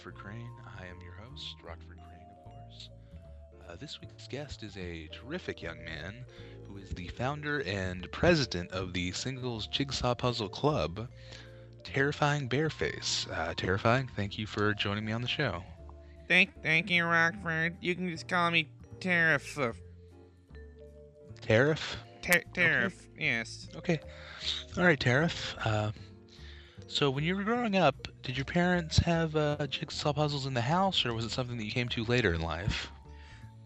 Rockford Crane. I am your host, Rockford Crane, of course. Uh, this week's guest is a terrific young man who is the founder and president of the Singles Jigsaw Puzzle Club, Terrifying Bearface. Uh, terrifying, thank you for joining me on the show. Thank, thank you, Rockford. You can just call me Tariff. Tariff? Ter- tariff, yes. Okay. All right, Tariff. Uh, so, when you were growing up, did your parents have uh, jigsaw puzzles in the house, or was it something that you came to later in life?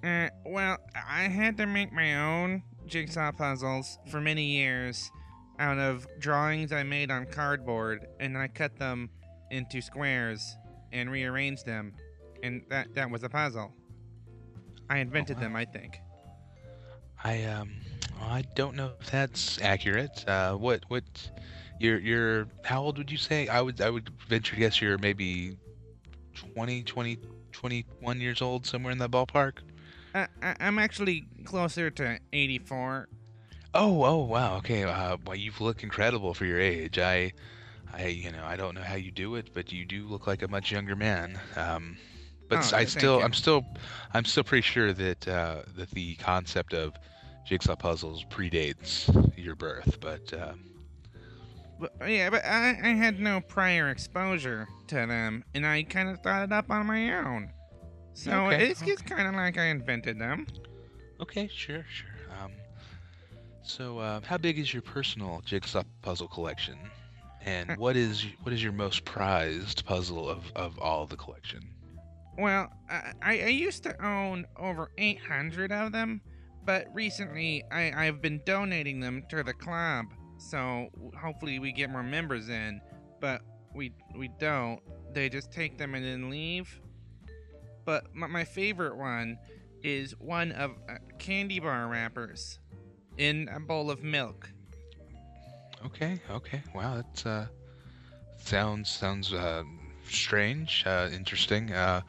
Uh, well, I had to make my own jigsaw puzzles for many years out of drawings I made on cardboard, and I cut them into squares and rearranged them, and that that was a puzzle. I invented wow. them, I think. I um, I don't know if that's accurate. Uh, what what, you're you're how old would you say? I would I would venture to guess you're maybe 20, 20, 21 years old, somewhere in that ballpark. I, I I'm actually closer to 84. Oh, oh, wow. Okay. Uh, well, you look incredible for your age. I, I, you know, I don't know how you do it, but you do look like a much younger man. Um, but Oh, I still, you. I'm still, I'm still pretty sure that uh, that the concept of jigsaw puzzles predates your birth. But uh, But, yeah, but I, I had no prior exposure to them, and I kind of thought it up on my own. So Okay, it's just kind of like I invented them. okay, sure, sure. Um, so, uh, how big is your personal jigsaw puzzle collection? And what is what is your most prized puzzle of, of all the collection? Well, I, I I used to own over 800 of them, but recently I, I've been donating them to the club. So hopefully we get more members in, but we we don't. They just take them and then leave. But my, my favorite one is one of uh, candy bar wrappers in a bowl of milk. Okay, okay. Wow, that uh, sounds sounds uh, strange, uh, interesting. Uh,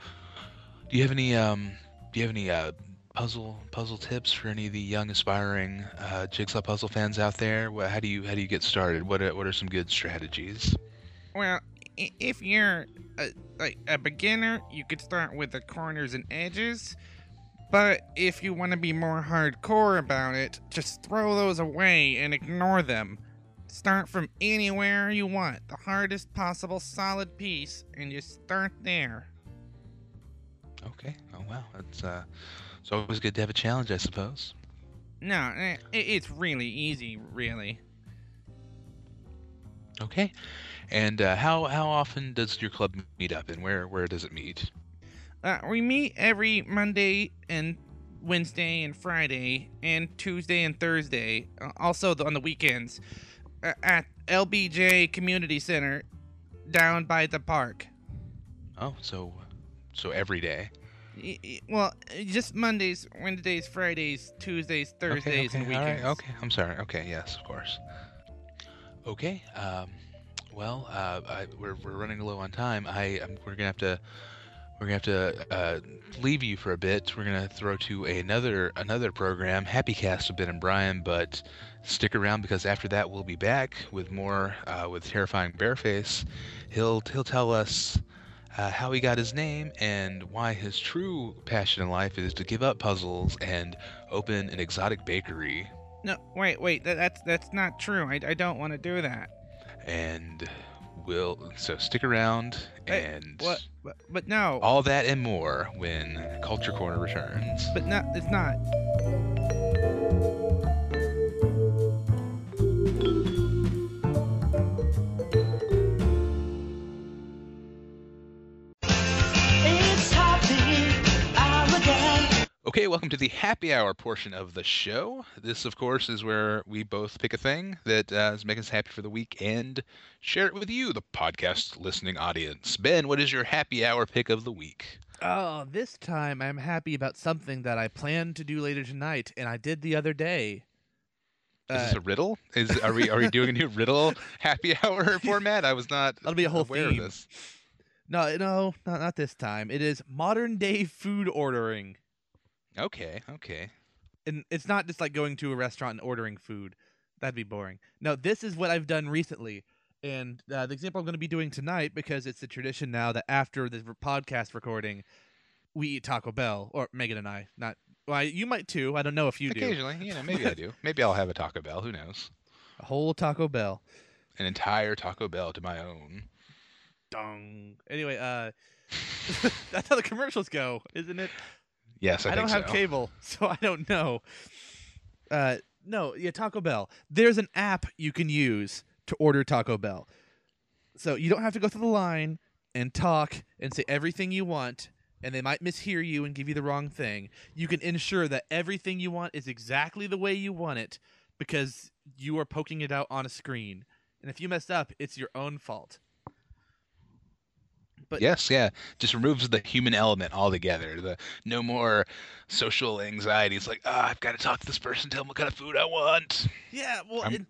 do you have any um, do you have any uh, puzzle puzzle tips for any of the young aspiring uh, jigsaw puzzle fans out there? Wha- How do you how do you get started? What are, what are some good strategies? Well, if you're a, like a beginner, you could start with the corners and edges. But if you want to be more hardcore about it, just throw those away and ignore them. Start from anywhere you want, the hardest possible solid piece, and just start there. Okay. Oh wow, that's uh, it's always good to have a challenge, I suppose. No, eh, it's really easy, really. Okay. And uh, how how often does your club meet up, and where where does it meet? Uh, we meet every Monday and Wednesday and Friday and Tuesday and Thursday. Uh, also the, on the weekends uh, at LBJ Community Center down by the park. Oh, so so every day. Well, just Mondays, Wednesdays, Fridays, Tuesdays, Thursdays, okay, and okay, all right, weekends. okay, I'm sorry. Okay, yes, of course. Okay. Um, well, uh, I, we're we're running low on time. I um, we're gonna have to we're gonna have to uh, leave you for a bit. We're gonna throw to another another program, Happy Cast with Ben and Brian, but stick around because after that we'll be back with more uh, with terrifying Bareface. He'll he'll tell us. Uh, how he got his name and why his true passion in life is to give up puzzles and open an exotic bakery No, wait, wait. That, that's that's not true. I, I don't want to do that. and we'll so stick around and What? But, but no. all that and more when culture corner returns But no, it's not. Okay welcome to the happy hour portion of the show. This of course is where we both pick a thing that uh, is making us happy for the week and share it with you the podcast listening audience. Ben what is your happy hour pick of the week? Oh, this time I'm happy about something that I plan to do later tonight, and I did the other day. is Uh, this a riddle? Is are we are we doing a new riddle happy hour format? I was not That'll be a whole aware theme. of this. No, no, not, not this time. It is modern day food ordering, okay okay and it's not just like going to a restaurant and ordering food. That'd be boring. No, this is what I've done recently. And uh, the example I'm going to be doing tonight, because it's a tradition now that after the podcast recording, we eat Taco Bell, or Megan and I. Not well, I- you might too. I don't know if you do. Occasionally, you know, maybe I do. Maybe I'll have a Taco Bell. Who knows? A whole Taco Bell. An entire Taco Bell to my own. Dong. Anyway, uh, that's how the commercials go, isn't it? Yes, I, I, don't have so. cable, so I don't know. Uh, no, yeah, Taco Bell. There's an app you can use to order Taco Bell. So you don't have to go through the line and talk and say everything you want, and they might mishear you and give you the wrong thing. You can ensure that everything you want is exactly the way you want it because you are poking it out on a screen. And if you mess up, it's your own fault. But Yes, yeah. Just removes the human element altogether. The no more social anxiety. It's like, ah, I've got to talk to this person, tell them what kind of food I want. yeah, well, I'm- it,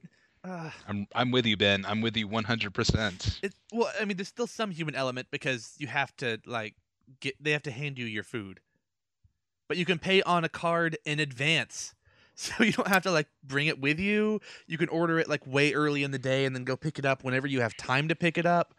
uh, I'm I'm with you, Ben. I'm with you 100%. It well, I mean, there's still some human element because you have to like get they have to hand you your food, but you can pay on a card in advance, so you don't have to like bring it with you. You can order it like way early in the day and then go pick it up whenever you have time to pick it up.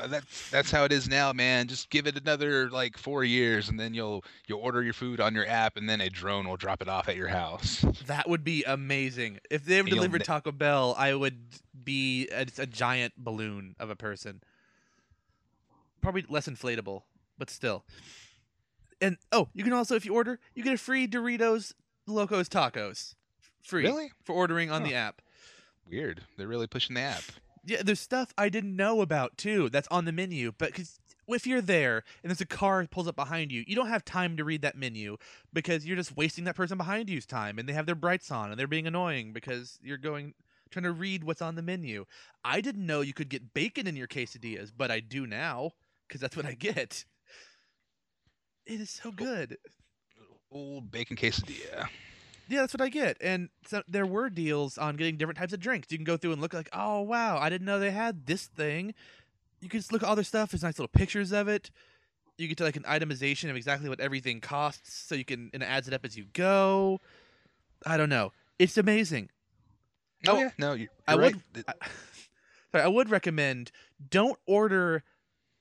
Uh, That's that's how it is now, man. Just give it another like four years, and then you'll you'll order your food on your app, and then a drone will drop it off at your house. That would be amazing if they ever You'll delivered Taco Bell. I would be a, a giant balloon of a person, probably less inflatable, but still. And oh, you can also, if you order, you get a free Doritos Locos Tacos, free Really? for ordering on Huh. the app. Weird. They're really pushing the app. Yeah, there's stuff I didn't know about too that's on the menu, but because if you're there and there's a car pulls up behind you, you don't have time to read that menu because you're just wasting that person behind you's time, and they have their brights on and they're being annoying because you're going trying to read what's on the menu. I didn't know you could get bacon in your quesadillas, but I do now because that's what I get. It is so good. Old bacon quesadilla. Yeah, that's what I get. And so there were deals on getting different types of drinks. You can go through and look like, oh wow, I didn't know they had this thing. You can just look at all their stuff. There's nice little pictures of it. You get to like an itemization of exactly what everything costs, so you can and it adds it up as you go. I don't know. It's amazing. Oh, Oh, yeah, no, I you're would. I, sorry, I would recommend don't order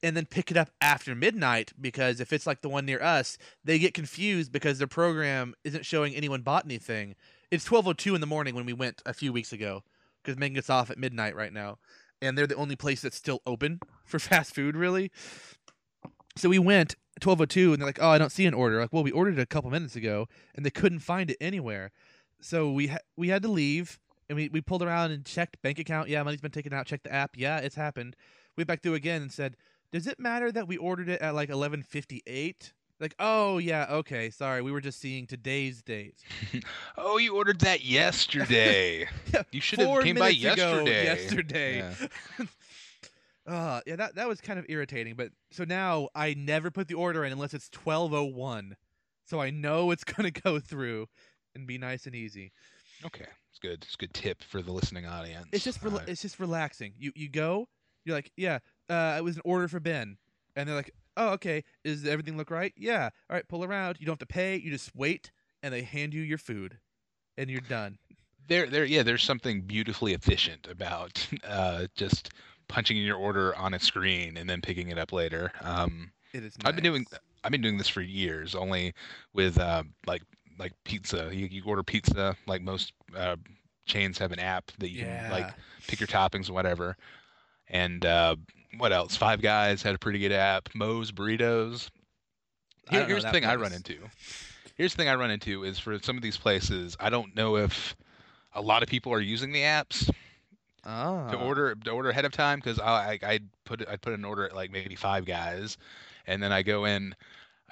and then pick it up after midnight because if it's like the one near us, they get confused because their program isn't showing anyone bought anything. It's 12:02 in the morning when we went a few weeks ago because Megan gets off at midnight right now, and they're the only place that's still open for fast food really. So we went 12:02 and they're like, "Oh, I don't see an order." Like, "Well, we ordered it a couple minutes ago and they couldn't find it anywhere." So we ha- we had to leave and we, we pulled around and checked bank account. Yeah, money's been taken out. Checked the app. Yeah, it's happened. We went back through again and said, "Does it matter that we ordered it at like 11:58?" Like, "Oh yeah, okay, sorry. We were just seeing today's date." Oh, you ordered that yesterday. Yeah, You should have came by yesterday. Yesterday. Yeah. Uh, yeah, that that was kind of irritating. But so now I never put the order in unless it's 12:01, so I know it's gonna go through and be nice and easy. Okay, it's good. It's a good tip for the listening audience. It's just rela- Uh, it's just relaxing. You you go, you're like, yeah, uh, it was an order for Ben, and they're like, oh okay, Is everything look right? Yeah, all right, pull around. You don't have to pay. You just wait, and they hand you your food, and you're done. there, there, yeah. There's something beautifully efficient about uh, just punching in your order on a screen and then picking it up later. Um, It is. I've been doing. I've been doing this for years, only with uh, like like pizza. You, you order pizza, like most uh, chains have an app that you Yeah. can like pick your toppings, and whatever. And uh, what else? Five Guys had a pretty good app. Moe's Burritos. Here, here's the thing I run into. Here's the thing I run into is for some of these places, I don't know if a lot of people are using the apps Ah. to order to order ahead of time because I I I'd put I put an order at like maybe five guys, and then I go in,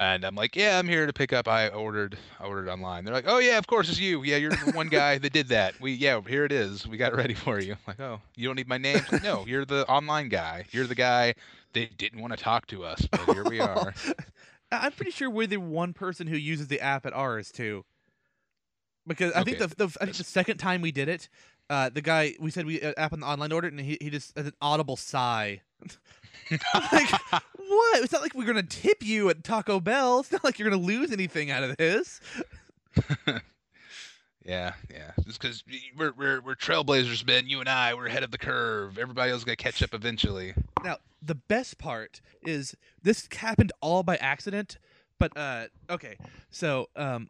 and I'm like, yeah, I'm here to pick up. I ordered I ordered online. They're like, oh yeah, of course it's you. Yeah, you're the one guy that did that. We yeah, here it is. We got it ready for you. I'm like, oh, you don't need my name? No, you're the online guy. You're the guy that didn't want to talk to us, but here we are. I'm pretty sure we're the one person who uses the app at ours too. Because I think the, the I think the second time we did it, uh, the guy we said we uh, app on the online order and he he just had an audible sigh. like what? It's not like we're gonna tip you at Taco Bell. It's not like you're gonna lose anything out of this. Yeah, yeah. Just because we're we're we're trailblazers, Ben. You and I, we're ahead of the curve. Everybody else gonna catch up eventually. Now, the best part is this happened all by accident, but uh okay. So, um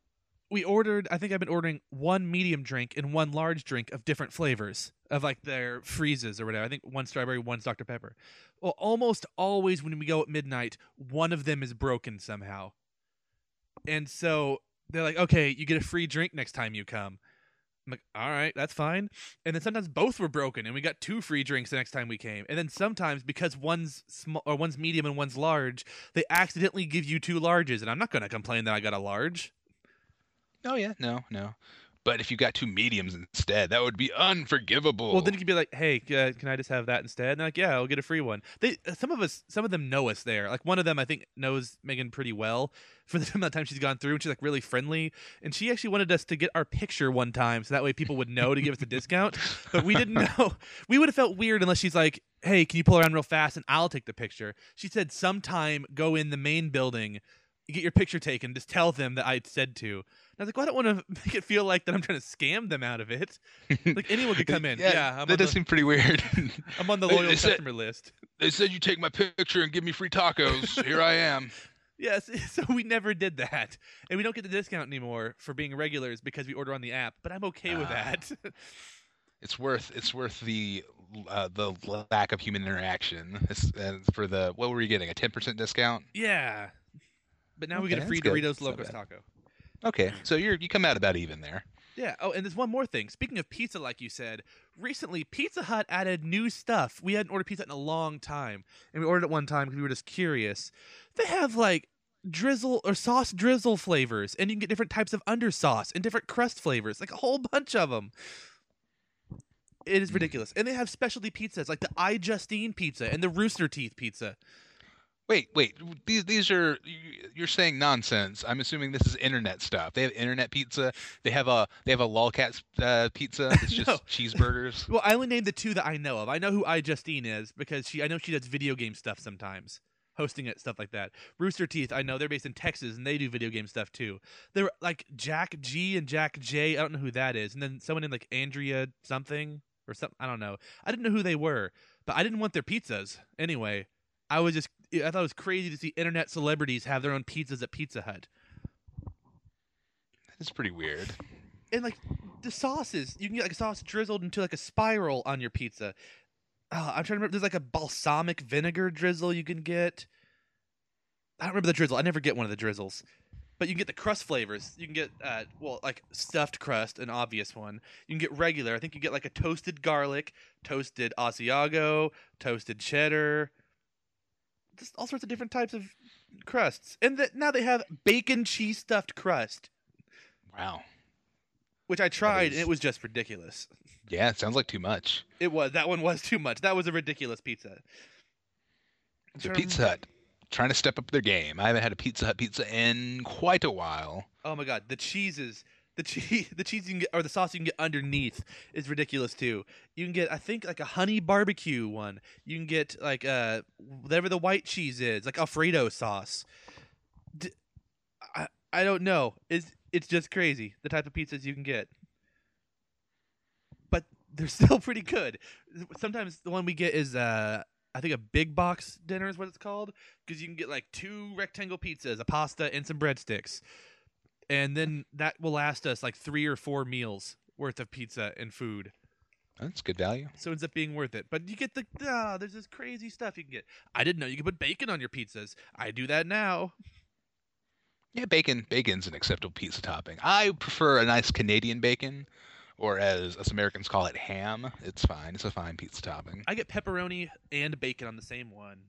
we ordered I think I've been ordering one medium drink and one large drink of different flavors of like their freezes or whatever. I think one strawberry, one's Dr Pepper. Well, almost always when we go at midnight, one of them is broken somehow. And so they're like, "Okay, you get a free drink next time you come." I'm like, all right, that's fine. And then sometimes both were broken, and we got two free drinks the next time we came. And then sometimes because one's small or one's medium and one's large, they accidentally give you two larges, and I'm not gonna complain that I got a large. Oh yeah, no, no. But if you got two mediums instead, that would be unforgivable. Well, then you could be like, hey, uh, can I just have that instead? And like, yeah, I'll get a free one. They uh, some of us, some of them know us there. Like one of them, I think knows Megan pretty well for the amount of time she's gone through, and she's like really friendly. And she actually wanted us to get our picture one time, so that way people would know to give us a discount. But we didn't know. We would have felt weird unless she's like, hey, can you pull around real fast and I'll take the picture. She said sometime go in the main building. You get your picture taken. Just tell them that I said to. And I was like, well, I don't want to make it feel like that I'm trying to scam them out of it. Like anyone could come in. Yeah, I'm, that does the, seem pretty weird. I'm on the loyal they said- customer list. they said you take my picture and give me free tacos. Here I am. Yes, so we never did that, and we don't get the discount anymore for being regulars because we order on the app. But I'm okay with Ah. that. It's worth it's worth the uh, the lack of human interaction. It's, uh, for the what were you getting? A ten percent discount? yeah, but now we get a free. Doritos That's Locos taco. Okay, so you're you come out about even there. Yeah. Oh, and there's one more thing. Speaking of pizza, like you said, recently Pizza Hut added new stuff. We hadn't ordered pizza in a long time, and we ordered it one time because we were just curious. They have like drizzle or sauce drizzle flavors, and you can get different types of undersauce and different crust flavors, like a whole bunch of them. It is Mm. ridiculous, and they have specialty pizzas like the iJustine pizza and the Rooster Teeth pizza. Wait, wait. These these are you- you're saying nonsense. I'm assuming this is internet stuff. They have internet pizza. They have a they have a lolcats uh, pizza. It's just No. cheeseburgers. Well, I only named the two that I know of. I know who iJustine is because she I know she does video game stuff sometimes. Hosting it, stuff like that. Rooster Teeth, I know they're based in Texas and they do video game stuff too. They're like Jack G and Jack J. I don't know who that is. And then someone in like Andrea something or something. I don't know. I didn't know who they were, but I didn't want their pizzas. Anyway, I was just, I thought it was crazy to see internet celebrities have their own pizzas at Pizza Hut. That's pretty weird. and like the sauces, you can get like a sauce drizzled into like a spiral on your pizza. Oh, I'm trying to remember. There's like a balsamic vinegar drizzle you can get. I don't remember the drizzle. I never get one of the drizzles, but you can get the crust flavors. You can get uh, well, like stuffed crust, an obvious one. You can get regular. I think you get like a toasted garlic, toasted Asiago, toasted cheddar, just all sorts of different types of crusts. And that now they have bacon cheese stuffed crust Wow. which I tried and it was just ridiculous. Yeah, it sounds like too much. It was that one was too much. That was a ridiculous pizza. I'm So Pizza Hut trying to step up their game. I haven't had a Pizza Hut pizza in quite a while. Oh my god, the cheeses, the cheese, the cheese you can get or the sauce you can get underneath is ridiculous too. You can get I think like a honey barbecue one. You can get like uh whatever the white cheese is, like Alfredo sauce. D- I I don't know. It's it's just crazy the type of pizzas you can get. But they're still pretty good. Sometimes the one we get is uh I think a big box dinner is what it's called because you can get like two rectangle pizzas, a pasta, and some breadsticks, and then that will last us like three or four meals worth of pizza and food. That's good value. So it ends up being worth it. But you get the ah, there's this crazy stuff you can get. I didn't know you could put bacon on your pizzas. I do that now. Yeah, bacon. Bacon's an acceptable pizza topping. I prefer a nice Canadian bacon, or as us Americans call it, ham. It's fine. It's a fine pizza topping. I get pepperoni and bacon on the same one.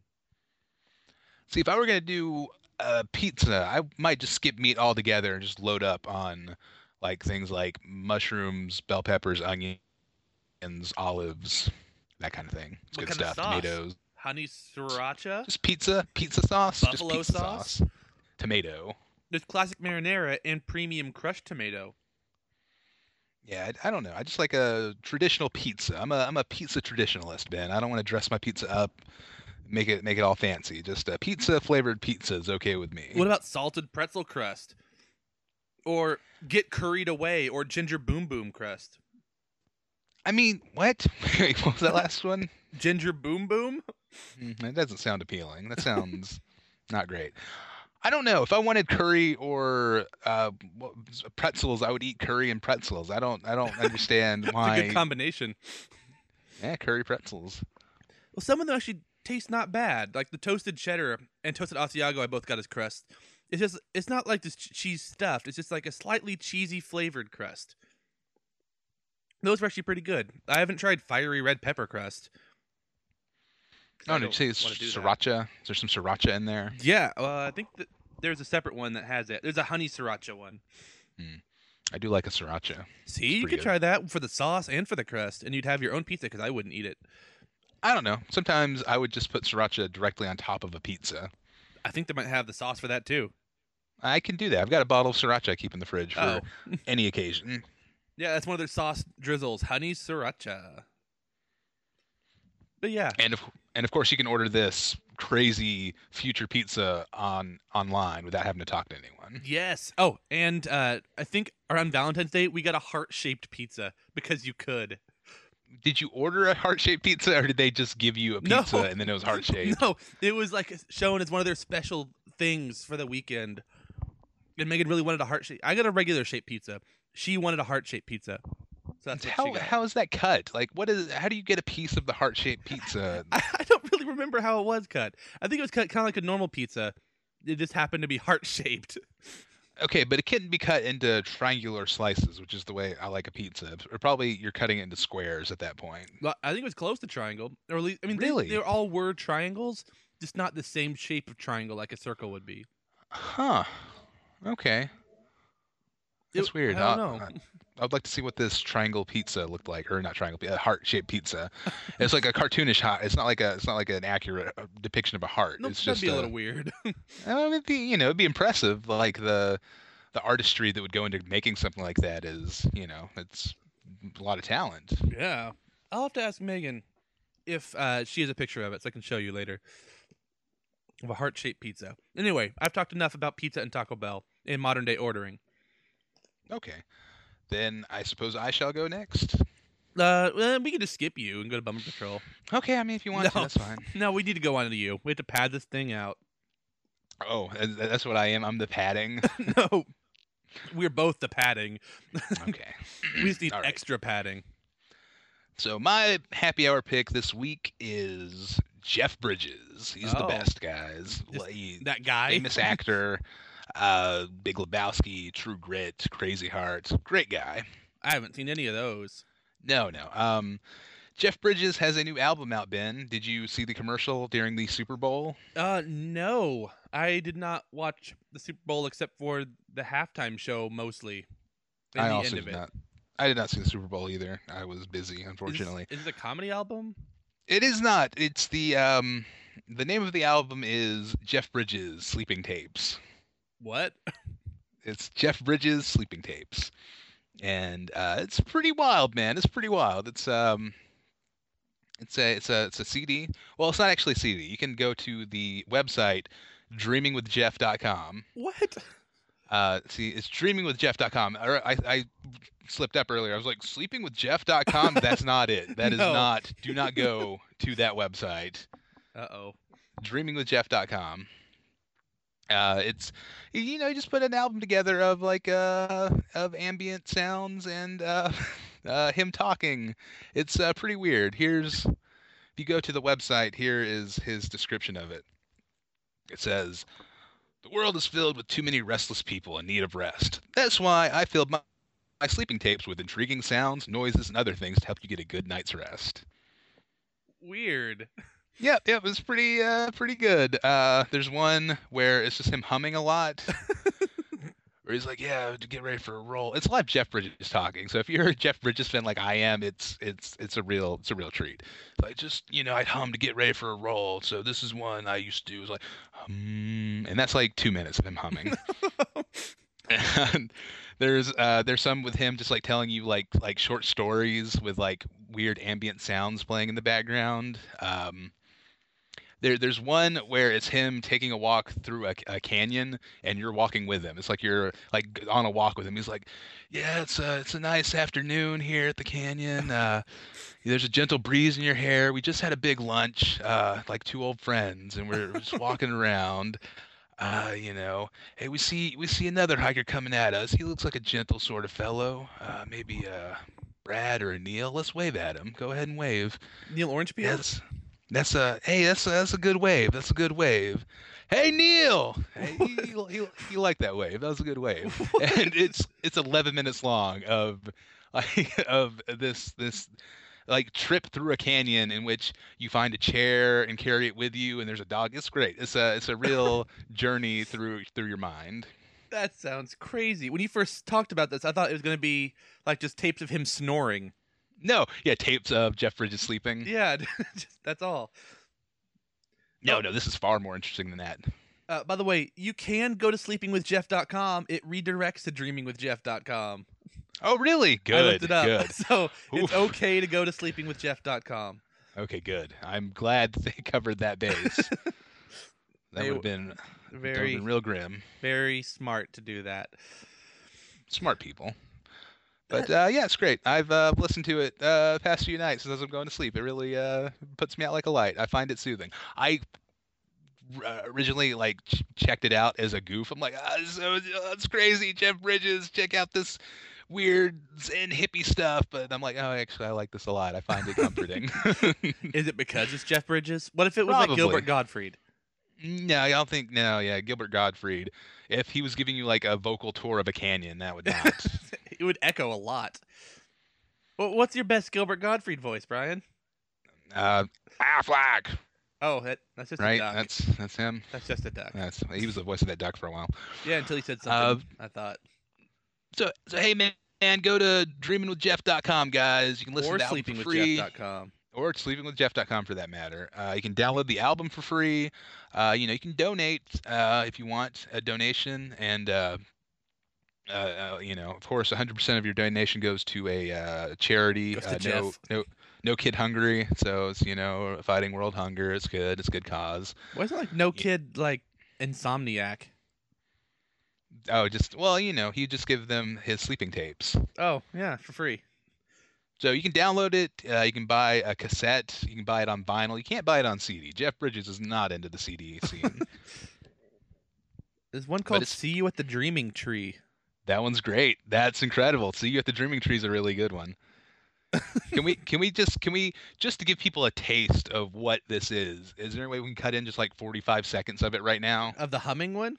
See, if I were gonna do a pizza, I might just skip meat altogether and just load up on like things like mushrooms, bell peppers, onions, olives, that kind of thing. It's What good kind of stuff. sauce? Tomatoes. Honey sriracha. Just pizza, pizza sauce, Buffalo just pizza sauce? sauce. Tomato. There's classic marinara and premium crushed tomato. Yeah, I, I don't know. I just like a traditional pizza. I'm a I'm a pizza traditionalist, Ben. I don't want to dress my pizza up, make it make it all fancy. Just a pizza flavored pizza is okay with me. What about salted pretzel crust? Or get curried away or ginger boom boom crust. I mean, what? Wait, what was that last one? Ginger boom boom? Mm, That doesn't sound appealing. That sounds not great. I don't know. If I wanted curry or uh, pretzels, I would eat curry and pretzels. I don't. I don't understand It's a why. good combination. yeah, curry pretzels. Well, some of them actually taste not bad. Like the toasted cheddar and toasted Asiago, I both got as crust. It's just, it's not like this ch- cheese stuffed. It's just like a slightly cheesy flavored crust. Those were actually pretty good. I haven't tried fiery red pepper crust. Oh, did you say it's wanna do that. sriracha? Is there some sriracha in there? Yeah, uh, I think that there's a separate one that has it. There's a honey sriracha one. I do like a sriracha. See, you could good. try that for the sauce and for the crust, and you'd have your own pizza because I wouldn't eat it. I don't know. Sometimes I would just put sriracha directly on top of a pizza. I think they might have the sauce for that too. I can do that. I've got a bottle of sriracha I keep in the fridge for Oh, any occasion. yeah, that's one of their sauce drizzles, honey sriracha. But yeah, And of and of course you can order this crazy future pizza on online without having to talk to anyone. yes. Oh, and uh, I think around Valentine's Day we got a heart-shaped pizza because you could. Did you order a heart shaped pizza or did they just give you a No. pizza and then it was heart shaped? No, it was like shown as one of their special things for the weekend. And Megan really wanted a heart shape. I got a regular shaped pizza. She wanted a heart shaped pizza. So that's How how is that cut? Like what is how do you get a piece of the heart shaped pizza? I, I don't really remember how it was cut. I think it was cut kind of like a normal pizza. It just happened to be heart shaped. Okay, but it couldn't be cut into triangular slices, which is the way I like a pizza. Or probably you're cutting it into squares at that point. Well, I think it was close to triangle. Or at least, I mean, they- Really? they, all were triangles, just not the same shape of triangle like a circle would be. Huh. Okay. That's It- weird. I don't Uh, know. I'd like to see what this triangle pizza looked like, or not triangle, a heart-shaped pizza. It's like a cartoonish heart. It's not like a. It's not like an accurate uh, depiction of a heart. Nope, it's that'd just be a little weird. Uh, it'd be, you know, it'd be impressive. Like the, the artistry that would go into making something like that is, you know, it's a lot of talent. yeah. I'll have to ask Megan if uh, she has a picture of it so I can show you later. Of a heart shaped pizza. Anyway, I've talked enough about pizza and Taco Bell in modern day ordering. Okay, then I suppose I shall go next. Uh, well, we can just skip you and go to Bummer Patrol. Okay, I mean, if you want to, that's fine. No, we need to go on to you. We have to pad this thing out. Oh, that's what I am. I'm the padding. no, we're both the padding. Okay. we just need right. extra padding. So my happy hour pick this week is Jeff Bridges. He's the Oh. best, guys. Just He- That guy. famous actor, uh, Big Lebowski, True Grit, Crazy Heart, great guy. I haven't seen any of those. No, no. Um, Jeff Bridges has a new album out. Ben, did you see the commercial during the Super Bowl? Uh, no, I did not watch the Super Bowl except for the halftime show mostly. I the also end of did not. I did not see the Super Bowl either. I was busy, Is unfortunately. is, it a comedy album? It is not. It's the um, the name of the album is Jeff Bridges Sleeping Tapes. What? It's Jeff Bridges Sleeping Tapes, and uh, it's pretty wild, man. It's pretty wild. It's um, it's a it's a it's a CD. Well, it's not actually a CD. You can go to the website dreamingwithjeff.com. What? Uh, see, it's dreamingwithjeff.com. Or I I slipped up earlier. I was like sleepingwithjeff.com. That's not it. That is No. not. Do not go to that website. Uh oh. dreamingwithjeff.com. Uh, it's you know you just put an album together of like uh of ambient sounds and uh, uh him talking. It's uh, pretty weird. Here's if you go to the website, here is his description of it. It says, "The world is filled with too many restless people in need of rest. That's why I filled my, my sleeping tapes with intriguing sounds, noises, and other things to help you get a good night's rest." Weird. Yep, yep, it's pretty uh pretty good. Uh there's one where it's just him humming a lot. where he's like, Yeah, get ready for a roll. It's a live Jeff Bridges talking. So if you're a Jeff Bridges fan like I am, it's it's it's a real it's a real treat. Like just you know, I'd hum to get ready for a roll. So this is one I used to do. It was like hum and that's like two minutes of him humming. and there's uh there's some with him just like telling you like like short stories with like weird ambient sounds playing in the background um There, there's one where it's him taking a walk through a, a canyon, and you're walking with him. It's like you're like on a walk with him. He's like, "Yeah, it's a it's a nice afternoon here at the canyon. Uh, there's a gentle breeze in your hair. We just had a big lunch, uh, like two old friends, and we're just walking around. Uh, you know, hey, we see we see another hiker coming at us. He looks like a gentle sort of fellow. Uh, maybe uh, Brad or Neil. Let's wave at him. Go ahead and wave. Neil Orange Peel. Yes. That's a hey. That's a, that's a good wave. That's a good wave. Hey Neil. Hey, you, you, you like that wave? That was a good wave. and it's it's 11 minutes long of like of this this like trip through a canyon in which you find a chair and carry it with you and there's a dog. It's great. It's a it's a real journey through through your mind. That sounds crazy. When you first talked about this, I thought it was going to be like just tapes of him snoring. No, yeah, tapes of Jeff Bridges sleeping. Yeah, just, that's all. No, no, this is far more interesting than that. Uh, by the way, you can go to sleepingwithjeff.com. It redirects to dreamingwithjeff.com. Oh, really? Good. I looked it up. Good. So it's Oof. okay to go to sleepingwithjeff.com. Okay, good. I'm glad they covered that base. that They would have been Very, been real grim. very smart to do that. Smart people. But uh, yeah, it's great. I've uh, listened to it uh, past few nights as I'm going to sleep. It really uh, puts me out like a light. I find it soothing. I uh, originally like ch- checked it out as a goof. I'm like, ah, so it's crazy. Jeff Bridges, check out this weird Zen hippie stuff. But I'm like, oh, actually, I like this a lot. I find it comforting. Is it because it's Jeff Bridges? What if it was like Gilbert Probably. Gottfried? No, I don't think. No, yeah, Gilbert Gottfried. If he was giving you like a vocal tour of a canyon, that would not. it would echo a lot. Well, what's your best Gilbert Gottfried voice, Brian? uh, Aflac, Oh, that, that's just a right? duck. That's that's him. That's just a duck. That's he was the voice of that duck for a while. Yeah, until he said Uh, something. I thought. So, so hey man, man, go to dreamingwithjeff.com, guys. You can listen or to the album for free, sleepingwithjeff.com. or sleepingwithjeff.com for that matter. Uh, you can download the album for free. Uh, you know, you can donate uh, if you want a donation, and uh, uh, you know, of course, 100% of your donation goes to a uh, charity. Goes to uh, no, Jeff. no, no kid hungry. So it's you know, fighting world hunger. It's good. It's a good cause. Wasn't like no kid like insomniac. Oh, just well, you know, he just give them his sleeping tapes. Oh yeah, for free. So you can download it. Uh, you can buy a cassette. You can buy it on vinyl. You can't buy it on CD. Jeff Bridges is not into the CD scene. There's one called "See You at the Dreaming Tree." That one's great. That's incredible. See you at the Dreaming Tree is a really good one. can we can we just can we just to give people a taste of what this is? Is there any way we can cut in just like 45 seconds of it right now? Of the humming one?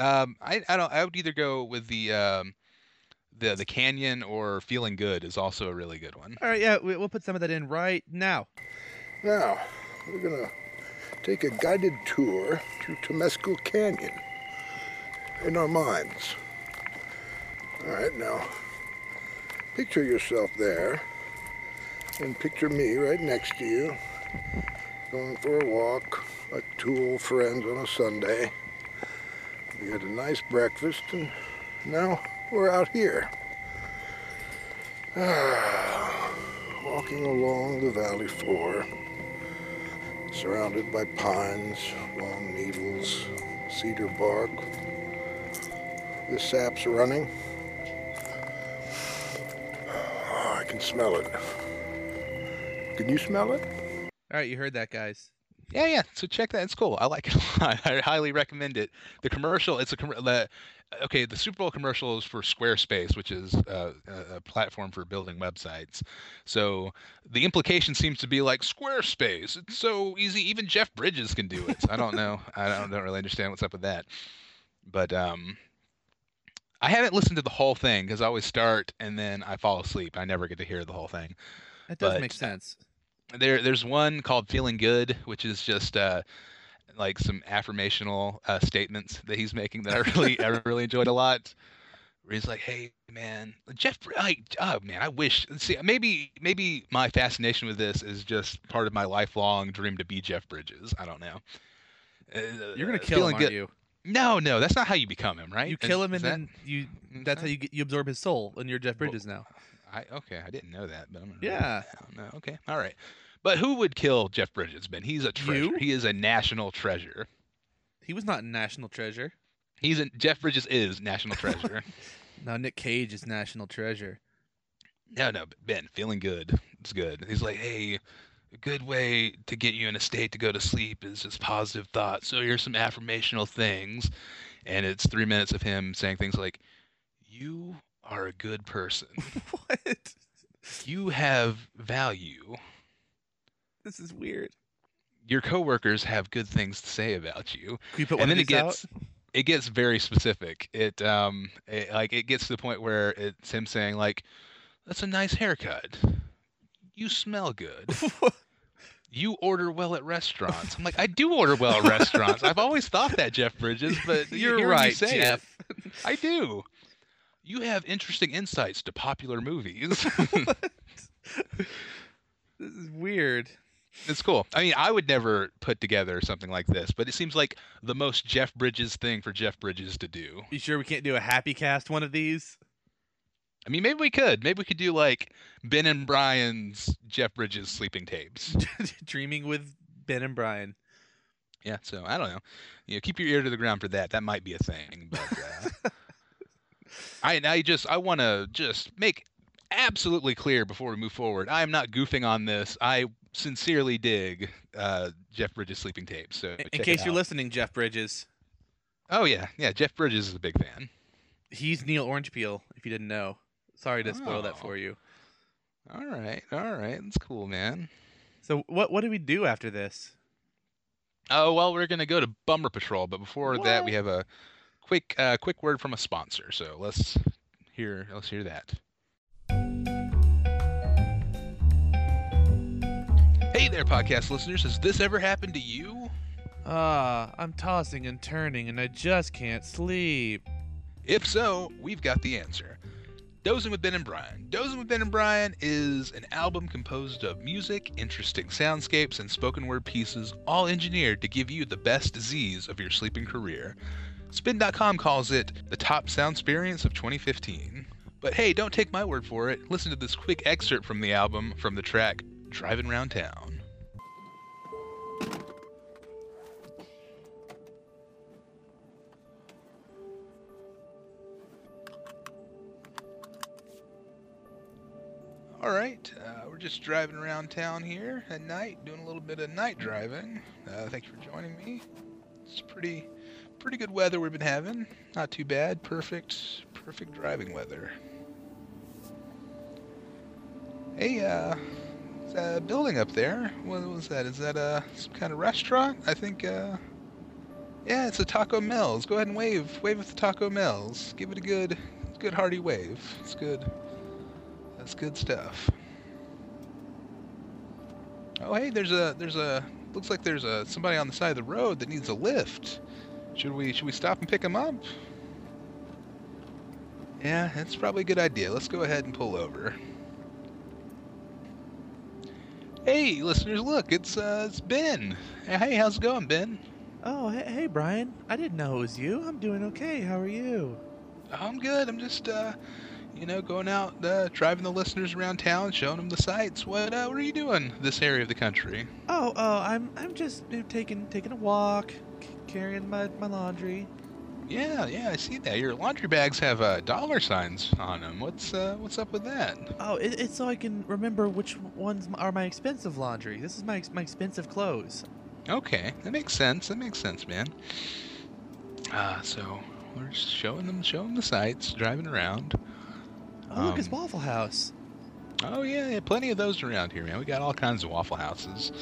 Um, I I don't. I would either go with the um, the the Canyon or Feeling Good is also a really good one. All right, yeah, we- we'll put some of that in right now. Now, we're gonna take a guided tour through Temescal Canyon in our minds. All right, now, picture yourself there, and picture me right next to you, going for a walk, like two old friends on a Sunday. We had a nice breakfast, and now we're out here. Ah, walking along the valley floor surrounded by pines, long needles, cedar bark. The sap's running. Oh, I can smell it. Can you smell it? All right, you heard that, guys. Yeah, yeah. So check that. It's cool. I like it a lot. I highly recommend it. The commercial. It's a com- the okay. The Super Bowl commercial is for Squarespace, which is uh, a a platform for building websites. So the implication seems to be like Squarespace. It's so easy. Even Jeff Bridges can do it. I don't know. I don't, don't really understand what's up with that. But um, I haven't listened to the whole thing because I always start and then I fall asleep. I never get to hear the whole thing That does But- make sense. there there's one called feeling good which is just uh like some affirmational uh statements that he's making that i really i really enjoyed a lot where he's like hey man jeff I, oh man i wish see maybe maybe my fascination with this is just part of my lifelong dream to be jeff bridges i don't know You're gonna uh, kill him, feeling aren't good- you? No no that's not how you become him right You kill him, is and that- then you. is That's how you get you absorb his soul, and you're Jeff Well, Bridges now. I okay, I didn't know that, but I'm gonna Yeah. write it down. No, okay, all right. But who would kill Jeff Bridges, Ben? He's a treasure. You? He is a national treasure. He was not national treasure. He's a, Jeff Bridges is national treasure. No, Nick Cage is national treasure. no, no, Ben, feeling good. It's good. He's like, hey, a good way to get you in a state to go to sleep is just positive thoughts. So here's some affirmational things, and it's three minutes of him saying things like, "You are a good person. what? You have value. This is weird. Your coworkers have good things to say about you." Put and then it gets out? it gets very specific. It um it, like it gets to the point where it's him saying like, "That's a nice haircut. You smell good. You order well at restaurants." I'm like, "I do order well at restaurants. I've always thought that, Jeff Bridges, but You're right, you say it, Jeff. I do. You have interesting insights to popular movies. This is weird. it's cool. I mean, I would never put together something like this, but it seems like the most Jeff Bridges thing for Jeff Bridges to do. You sure we can't do a happy cast one of these? I mean, maybe we could. Maybe we could do like Ben and Brian's Jeff Bridges sleeping tapes. Dreaming with Ben and Brian. Yeah, so I don't know. You know, keep your ear to the ground for that. That might be a thing. But uh, I, I just, I want to just make absolutely clear before we move forward. I am not goofing on this. I sincerely dig uh, Jeff Bridges sleeping tapes. So In, in case you're listening, Jeff Bridges, Oh yeah, yeah. Jeff Bridges is a big fan. he's Neil Orange Peel. If you didn't know, sorry to spoil that Oh. for you. All right, all right. That's cool, man. So what what do we do after this? Oh well, we're gonna go to Bummer Patrol, but before that, we have a quick uh, quick word from a sponsor. So let's hear let's hear that. Hey there, podcast listeners. Has this ever happened to you? Ah, I'm tossing and turning and I just can't sleep. If so, we've got the answer. Dozing with Ben and Brian. Dozing with Ben and Brian is an album composed of music, interesting soundscapes, and spoken word pieces, all engineered to give you the best Z's of your sleeping career. Spin.com calls it the top sound experience of 2015. But hey, don't take my word for it. Listen to this quick excerpt from the album from the track Driving Round Town. All right, uh, we're just driving around town here at night, doing a little bit of night driving. Uh, thank you for joining me. It's pretty, pretty good weather we've been having. Not too bad. Perfect, perfect driving weather. Hey, uh, that a building up there? What was that? Is that uh, some kind of restaurant? I think, uh, yeah, it's a Taco Mel's. Go ahead and wave, wave at the Taco Mel's. Give it a good, good hearty wave. It's good. That's good stuff. Oh, hey, there's a there's a looks like there's a somebody on the side of the road that needs a lift. Should we should we stop and pick him up? Yeah, that's probably a good idea. Let's go ahead and pull over. Hey, listeners, look, it's uh it's Ben. Hey, how's it going, Ben? Oh, hey, hey Brian. I didn't know it was you. I'm doing okay. How are you? I'm good. I'm just uh you know, going out, uh, driving the listeners around town, showing them the sights. What, uh, what are you doing this area of the country? Oh, oh, I'm I'm just you know, taking taking a walk, c- carrying my my laundry. Yeah, yeah, I see that. Your laundry bags have uh, dollar signs on them. What's uh, what's up with that? Oh, it, it's so I can remember which ones are my expensive laundry. This is my my expensive clothes. Okay, that makes sense. That makes sense, man. Uh, so we're showing them, showing the sights, driving around. Oh, look, it's Um, Waffle House. Oh yeah, yeah, plenty of those around here, man. We got all kinds of waffle houses,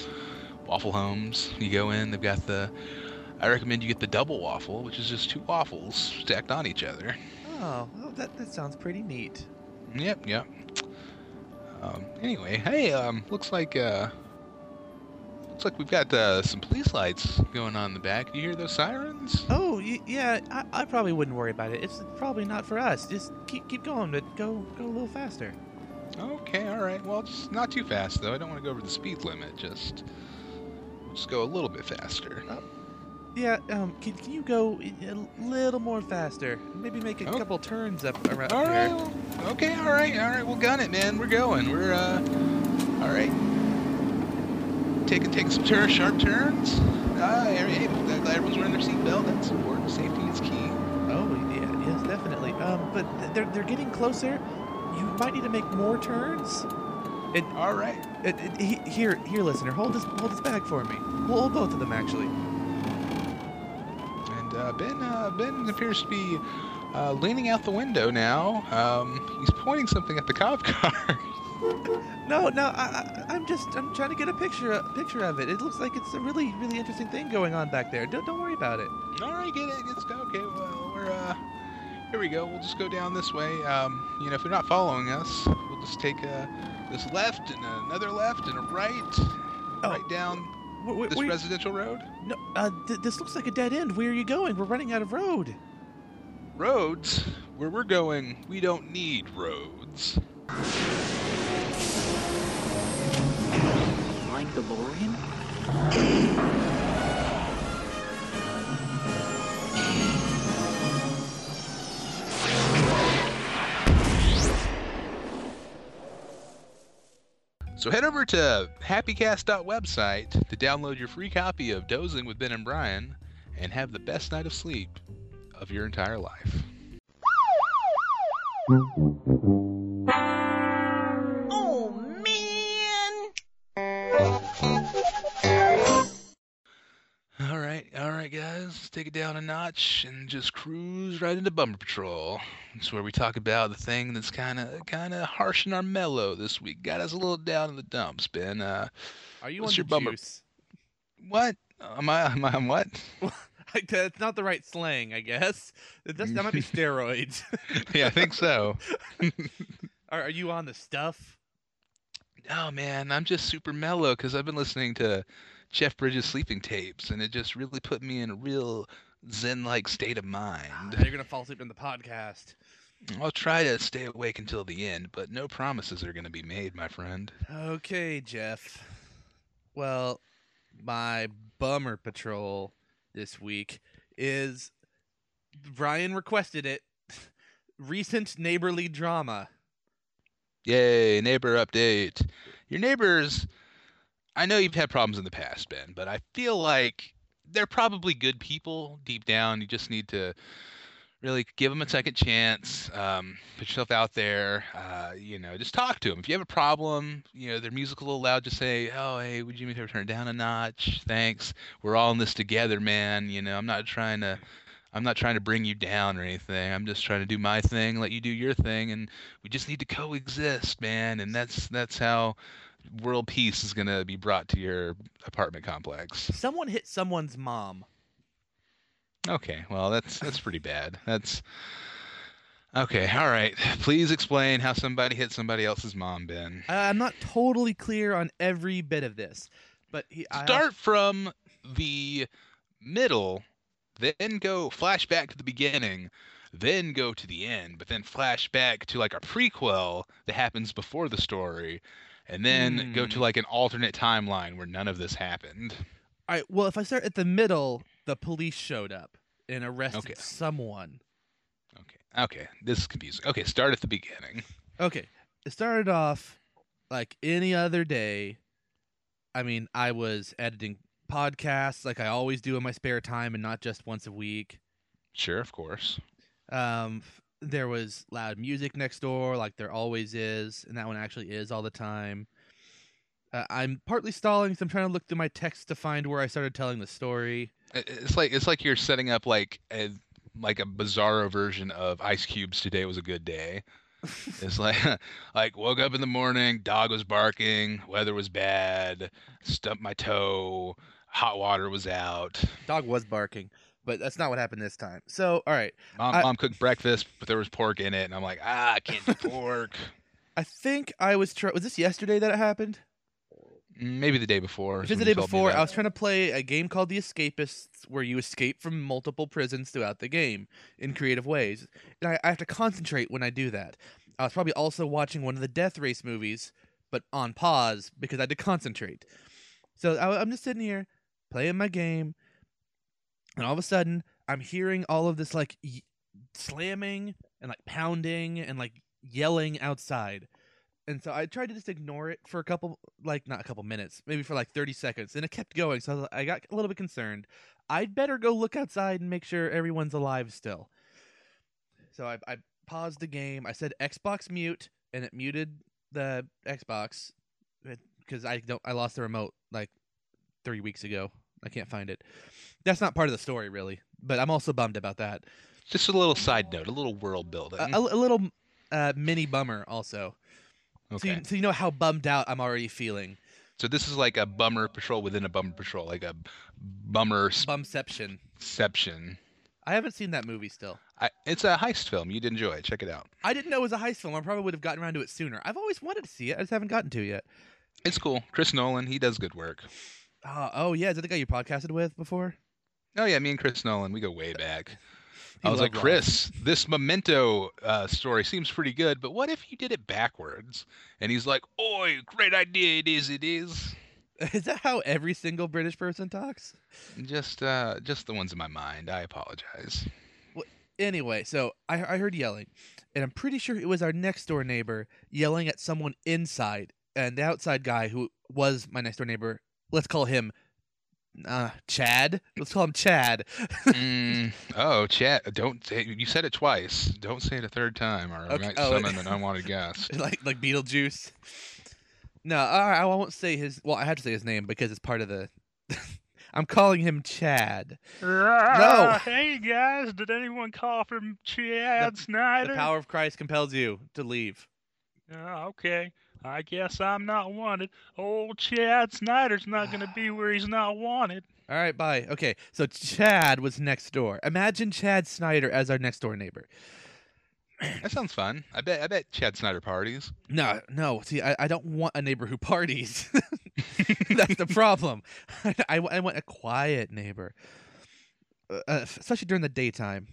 waffle homes. You go in, they've got the. I recommend you get the double waffle, which is just two waffles stacked on each other. Oh, well, that that sounds pretty neat. Yep, yep. Um, anyway, hey, um, looks like uh, looks like we've got uh, some police lights going on in the back. You hear those sirens? Oh, y- yeah, I, I probably wouldn't worry about it. It's probably not for us. Just keep keep going, but go go a little faster. Okay, all right. Well, just not too fast though. I don't want to go over the speed limit. Just, just go a little bit faster. Yeah, um, can, can you go a a little more faster? Maybe make a Oh. couple turns up around All here. right. Okay. All right. All right. We'll gun it, man. We're going. We're uh. All right. Taking taking some turn, sharp turns. Uh, hey, glad everyone's wearing their seatbelt. That's important. Safety is key. Oh yeah, yes, definitely. Um, but they're they're getting closer. You might need to make more turns. All right. he- here, here, listener, hold this hold this bag for me. We'll hold both of them actually. And uh, Ben uh, Ben appears to be uh, leaning out the window now. Um, he's pointing something at the cop car. No, no, I, I, I'm just I'm trying to get a picture a picture of it. It looks like it's a really really interesting thing going on back there. Don't don't worry about it. All right, get it. It's okay. Well, we're uh, here we go. We'll just go down this way. Um, you know, if you're not following us, we'll just take uh, this left and another left and a right, Oh. right down Wh- wh- this where- residential road. no, uh, th- this looks like a dead end. Where are you going? We're running out of road. Roads? Where we're going, we don't need roads. Like DeLorean? So head over to happycast.website to download your free copy of Dozing with Ben and Brian and have the best night of sleep of your entire life. All right, all right, guys, let's take it down a notch and just cruise right into Bumper Patrol. It's where we talk about the thing that's kind of, kind of harsh in our mellow this week. Got us a little down in the dumps, Ben. Uh, Are you What's on your the bummer? juice? what? Am I? Am I on what? That's not the right slang, I guess. That's, that might be steroids. yeah, I think so. are, are you on the stuff? Oh man, I'm just super mellow because I've been listening to Jeff Bridges' sleeping tapes, and it just really put me in a real zen-like state of ah, Now mind. you're gonna fall asleep in the podcast. I'll try to stay awake until the end, but no promises are going to be made, my friend. Okay, Jeff. Well, my bummer patrol this week is Brian requested it. Recent neighborly drama. Yay, neighbor update. Your neighbors, I know you've had problems in the past, Ben, but I feel like they're probably good people deep down. You just need to really give them a second chance. Um, put yourself out there. Uh, you know, just talk to them. If you have a problem, you know, their music's a little loud, just say, oh, hey, would you maybe turn it down a notch? Thanks. We're all in this together, man. You know, I'm not trying to. I'm not trying to bring you down or anything. I'm just trying to do my thing, let you do your thing, and we just need to coexist, man. And that's that's how world peace is gonna be brought to your apartment complex. Someone hit someone's mom. Okay, well that's that's pretty bad. That's okay. All right, please explain how somebody hit somebody else's mom, Ben. Uh, I'm not totally clear on every bit of this, but he I Start from the middle, then go flashback to the beginning, then go to the end, but then flash back to like a prequel that happens before the story, and then go to Hmm. like an alternate timeline where none of this happened. All right. Well, if I start at the middle, the police showed up and arrested Okay. someone. Okay, okay, this is confusing. Okay, start at the beginning. Okay. It started off like any other day. I mean, I was editing podcasts like I always do in my spare time and not just once a week. Sure, of course. Um, there was loud music next door, like there always is, and that one actually is all the time. Uh, I'm partly stalling, so I'm trying to look through my text to find where I started telling the story. It's like it's like you're setting up like a like a bizarro version of Ice Cube's "Today Was a Good Day." It's like like woke up in the morning, dog was barking, weather was bad, stumped my toe, hot water was out. Dog was barking, but that's not what happened this time. So, all right, Mom, I- mom cooked breakfast, but there was pork in it, and I'm like, ah, I can't do pork. I think I was trying. Was this yesterday that it happened? Maybe the day before. If it's the day you told me before. I was trying to play a game called The Escapists, where you escape from multiple prisons throughout the game in creative ways. And I, I have to concentrate when I do that. I was probably also watching one of the Death Race movies, but on pause because I had to concentrate. So I, I'm just sitting here playing my game, and all of a sudden, I'm hearing all of this like y- slamming and like pounding and like yelling outside. And so I tried to just ignore it for a couple, like not a couple minutes, maybe for like thirty seconds, and it kept going. So I, got a little bit concerned. I'd better go look outside and make sure everyone's alive still. So I, I paused the game. I said Xbox mute, and it muted the Xbox because I don't. I lost the remote like three weeks ago. I can't find it. That's not part of the story, really. But I'm also bummed about that. Just a little side note, a little world building. A, a, a little uh, mini bummer, also. So, you, so you know how bummed out I'm already feeling. So this is like a bummer patrol within a bummer patrol, like a bummer Bumception. exception. I haven't seen that movie still. I, it's a heist film. You'd enjoy it. Check it out. I didn't know it was a heist film. I probably would have gotten around to it sooner. I've always wanted to see it. I just haven't gotten to it yet. It's cool. Chris Nolan, he does good work. Uh, oh yeah, is that the guy you podcasted with before? Oh yeah, me and Chris Nolan, we go way back. I was like, Ross. Chris, this Memento uh, story seems pretty good, but what if you did it backwards? And he's like, Oi, great idea! It is. It is. Is that how every single British person talks? Just, uh, just the ones in my mind. I apologize. Anyway, so I, I heard yelling, and I'm pretty sure it was our next door neighbor yelling at someone inside, and the outside guy who was my next door neighbor. Let's call him uh, Chad. Let's call him Chad. mm, oh, Chad! Don't say. You said it twice. Don't say it a third time, or I Okay, might oh, summon an unwanted guest. like like Beetlejuice. No, I, I won't say his. Well, I have to say his name because it's part of the. I'm calling him Chad. No. Hey guys, did anyone call from Chad The Snyder? The power of Christ compels you to leave. Oh, okay. I guess I'm not wanted. Old Chad Snyder's not gonna be where he's not wanted. All right, bye. Okay, so Chad was next door. Imagine Chad Snyder as our next door neighbor. That sounds fun. I bet. I bet Chad Snyder parties. No, no. See, I, I don't want a neighbor who parties. That's the problem. I, I want a quiet neighbor, uh, uh, especially during the daytime.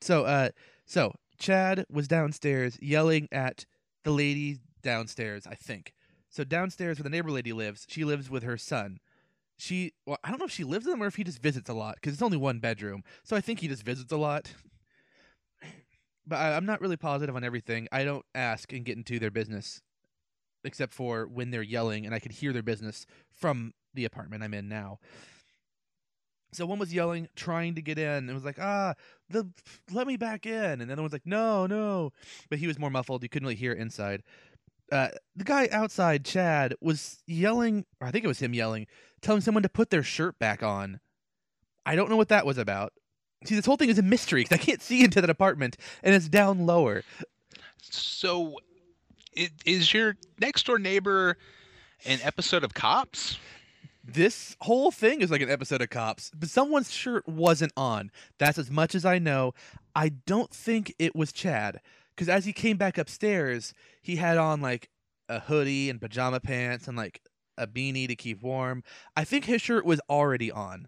So, uh, so Chad was downstairs yelling at the lady downstairs. I think so. Downstairs, where the neighbor lady lives, she lives with her son. She, well, I don't know if she lives with him or if he just visits a lot because it's only one bedroom. So I think he just visits a lot. But I, I'm not really positive on everything. I don't ask and get into their business except for when they're yelling and I could hear their business from the apartment I'm in now. So one was yelling, trying to get in, and was like, "Ah, the let me back in," and the other one's like, "No, no," but he was more muffled. You couldn't really hear inside. Uh, the guy outside, Chad, was yelling, or I think it was him yelling, telling someone to put their shirt back on. I don't know what that was about. See, this whole thing is a mystery 'cause I can't see into that apartment, and it's down lower. So, i- is your next door neighbor an episode of Cops? This whole thing is like an episode of Cops, but someone's shirt wasn't on. That's as much as I know. I don't think it was Chad, because as he came back upstairs, he had on like a hoodie and pajama pants and like a beanie to keep warm. I think his shirt was already on.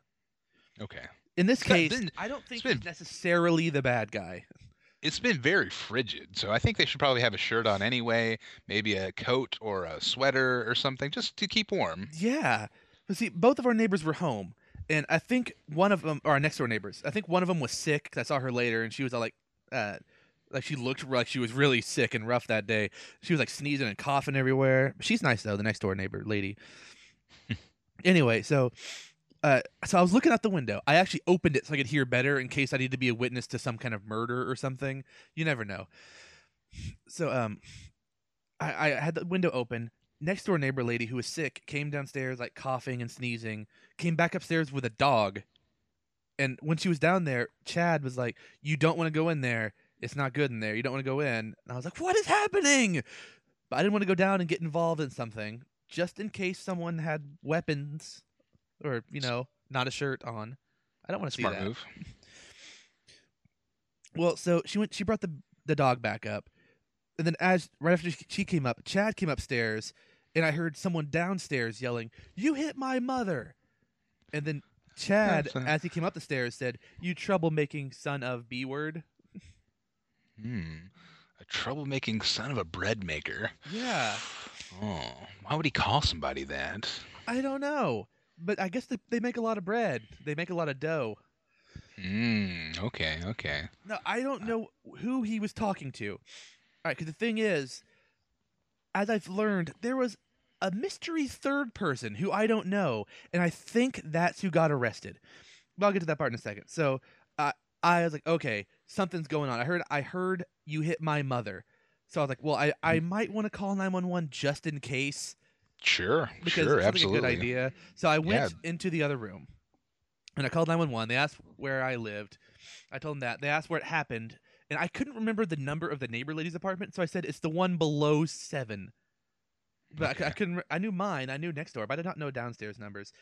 Okay. In this It's case, been- I don't think it's he's necessarily the bad guy. It's been very frigid, so I think they should probably have a shirt on anyway, maybe a coat or a sweater or something, just to keep warm. Yeah. But see, both of our neighbors were home, and I think one of them, or our next door neighbors, I think one of them was sick. I saw her later, and she was all like, uh, like she looked like she was really sick and rough that day. She was like sneezing and coughing everywhere. She's nice though, the next door neighbor lady. anyway, so. Uh, so I was looking out the window. I actually opened it so I could hear better in case I need to be a witness to some kind of murder or something. You never know. So um, I, I had the window open next door neighbor lady who was sick came downstairs like coughing and sneezing came back upstairs with a dog and when she was down there chad was like you don't want to go in there it's not good in there you don't want to go in and i was like what is happening but i didn't want to go down and get involved in something just in case someone had weapons or you know not a shirt on i don't want to see Smart that move. well, so she went. She brought the the dog back up, and then as right after she- came up, Chad came upstairs, and I heard someone downstairs yelling, "You hit my mother!" And then Chad, as he came up the stairs, said, "You troublemaking son of B word." Hmm. A troublemaking son of a bread maker. Yeah, Oh, why would he call somebody that? I don't know, but I guess they, they make a lot of bread. They make a lot of dough. Hmm. Okay. Okay. No, I don't know who he was talking to. All right, because the thing is, as I've learned, there was a mystery third person who I don't know, and I think that's who got arrested. But I'll get to that part in a second. So uh, I was like, okay, something's going on. I heard I heard you hit my mother. So I was like, well, I, I mm. might want to call 911 just in case Sure, because sure, it sounds absolutely. a good idea. So I went Yeah. into the other room and I called 911. They asked where I lived. I told them that. They asked where it happened. And I couldn't remember the number of the neighbor lady's apartment. So I said, it's the one below seven. But I c- I, Okay. couldn't, I knew mine. I knew next door, but I did not know downstairs numbers.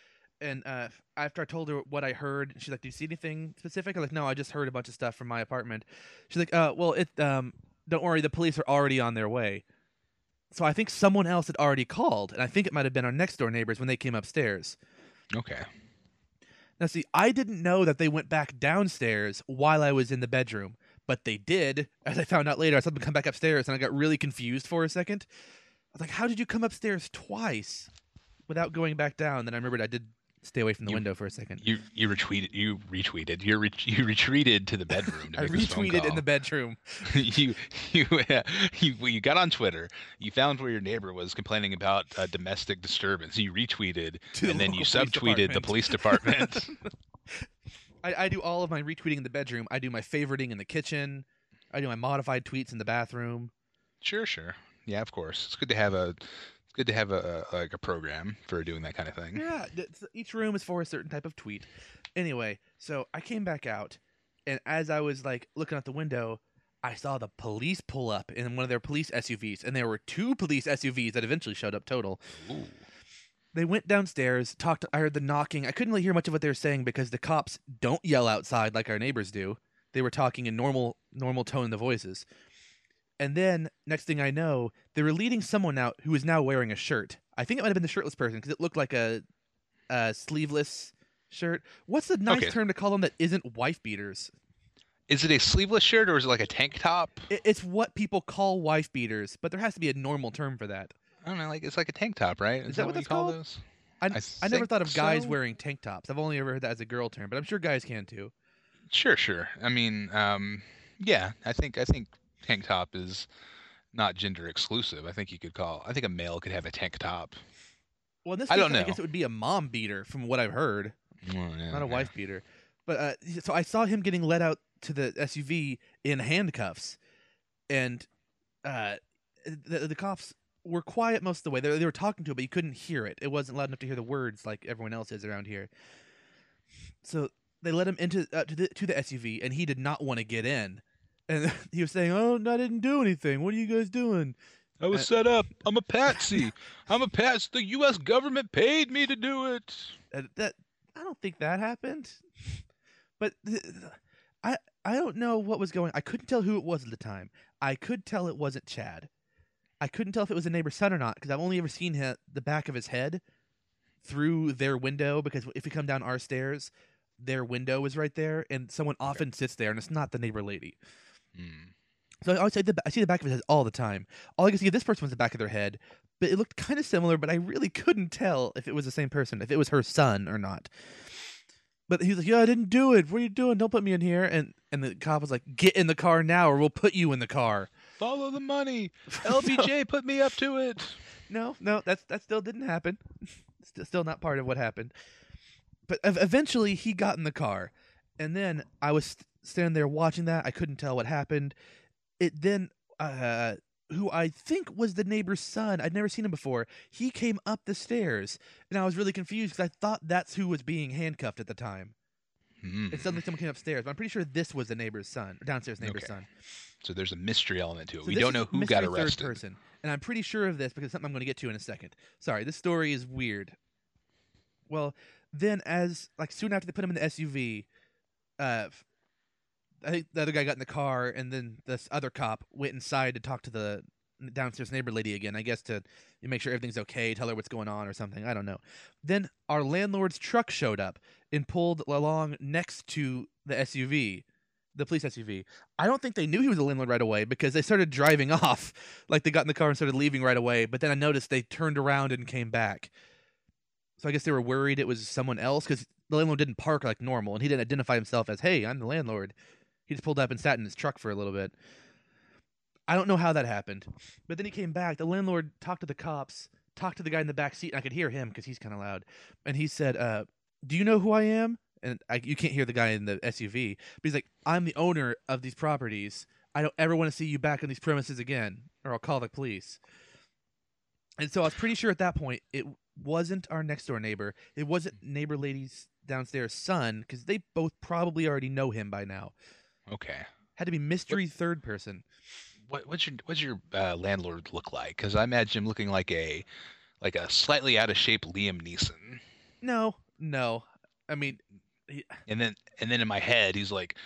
And uh, after I told her what I heard, she's like, "Do you see anything specific?" I'm like, "No, I just heard a bunch of stuff from my apartment." She's like, "Uh, well, it um, don't worry, the police are already on their way." So I think someone else had already called, and I think it might have been our next door neighbors when they came upstairs. Okay. Now, see, I didn't know that they went back downstairs while I was in the bedroom, but they did. As I found out later, I saw them come back upstairs, and I got really confused for a second. I was like, "How did you come upstairs twice without going back down?" Then I remembered I did stay away from the You- window for a second. You you retweeted you retweeted you re- you retreated to the bedroom. To I make this phone retweeted in the bedroom. you you, uh, you you got on Twitter. You found where your neighbor was complaining about uh, domestic disturbance. You retweeted, the and then you subtweeted the police department. I, I do all of my retweeting in the bedroom. I do my favoriting in the kitchen. I do my modified tweets in the bathroom. sure, sure. Yeah, of course. It's good to have a good to have a, a like a program for doing that kind of thing. Yeah, each room is for a certain type of tweet. Anyway, so I came back out, and as I was like looking out the window, I saw the police pull up in one of their police SUVs, and there were two police SUVs that eventually showed up total. Ooh. They went downstairs, talked. I heard the knocking. I couldn't really hear much of what they were saying because the cops don't yell outside like our neighbors do. They were talking in normal, normal tone in the voices. And then next thing I know, they were leading someone out who was now wearing a shirt. I think it might have been the shirtless person because it looked like a, a sleeveless shirt. What's the nice Okay. term to call them that isn't wife beaters? Is it a sleeveless shirt or is it like a tank top? It, it's what people call wife beaters, but there has to be a normal term for that. I don't know. Like it's like a tank top, right? Is that what you call called? those? I, I I, never thought of guys so. wearing tank tops. I've only ever heard that as a girl term, but I'm sure guys can too. Sure, sure. I mean, um, yeah. I think I think tank top is not gender exclusive. I think you could call. I think a male could have a tank top. Well, in this I don't know. I guess it would be a mom beater, from what I've heard, Well, yeah, not a yeah. wife beater. But uh, so I saw him getting led out to the SUV in handcuffs, and uh, the, the cops were quiet most of the way. They, they were talking to him, but you couldn't hear it. It wasn't loud enough to hear the words like everyone else is around here. So they let him into uh, to the to the SUV, and he did not want to get in. And he was saying, "Oh, I didn't do anything. What are you guys doing?" I was set up. I'm a patsy. I'm a patsy. The U.S. government paid me to do it. That I don't think that happened. But th- I I don't know what was going. I couldn't tell who it was at the time. I could tell it wasn't Chad. I couldn't tell if it was a neighbor's son or not because I've only ever seen the back of his head through their window. Because if we come down our stairs, their window is right there, and someone often sits there, and it's not the neighbor lady. Hmm. So I always say the I see the back of his head all the time. All I can see of this person was the back of their head, but it looked kind of similar. But I really couldn't tell if it was the same person, if it was her son or not. But he was like, "Yeah, I didn't do it. What are you doing? Don't put me in here." And and the cop was like, "Get in the car now, or we'll put you in the car." Follow the money. LBJ put me up to it. No, no, that's that still didn't happen. Still, still not part of what happened. But eventually, he got in the car, and then I was standing there watching that. I couldn't tell what happened. It then, uh, who I think was the neighbor's son. I'd never seen him before. He came up the stairs, and I was really confused because I thought that's who was being handcuffed at the time. Hmm. And suddenly, someone came upstairs. But I'm pretty sure this was the neighbor's son, downstairs neighbor's Okay. son. So there's a mystery element to it. So we don't know who got third arrested. person, and I'm pretty sure of this because it's something I'm going to get to in a second. Sorry, this story is weird. Well, then as like soon after they put him in the SUV, uh, I think the other guy got in the car, and then this other cop went inside to talk to the downstairs neighbor lady again. I guess to make sure everything's okay, tell her what's going on or something. I don't know. Then our landlord's truck showed up and pulled along next to the SUV, the police SUV. I don't think they knew he was a landlord right away because they started driving off. Like they got in the car and started leaving right away. But then I noticed they turned around and came back. So I guess they were worried it was someone else because the landlord didn't park like normal and he didn't identify himself as, hey, I'm the landlord. He just pulled up and sat in his truck for a little bit. I don't know how that happened, but then he came back. The landlord talked to the cops, talked to the guy in the back seat, and I could hear him because he's kind of loud. And he said, uh, "Do you know who I am?" And I, you can't hear the guy in the SUV, but he's like, "I'm the owner of these properties. I don't ever want to see you back on these premises again, or I'll call the police." And so I was pretty sure at that point it wasn't our next door neighbor. It wasn't neighbor lady's downstairs son because they both probably already know him by now. Okay. Had to be mystery third person. What what's your what's your uh, landlord look like? Because I imagine him looking like a like a slightly out of shape Liam Neeson. No, no. I mean, he, And then and then in my head he's like,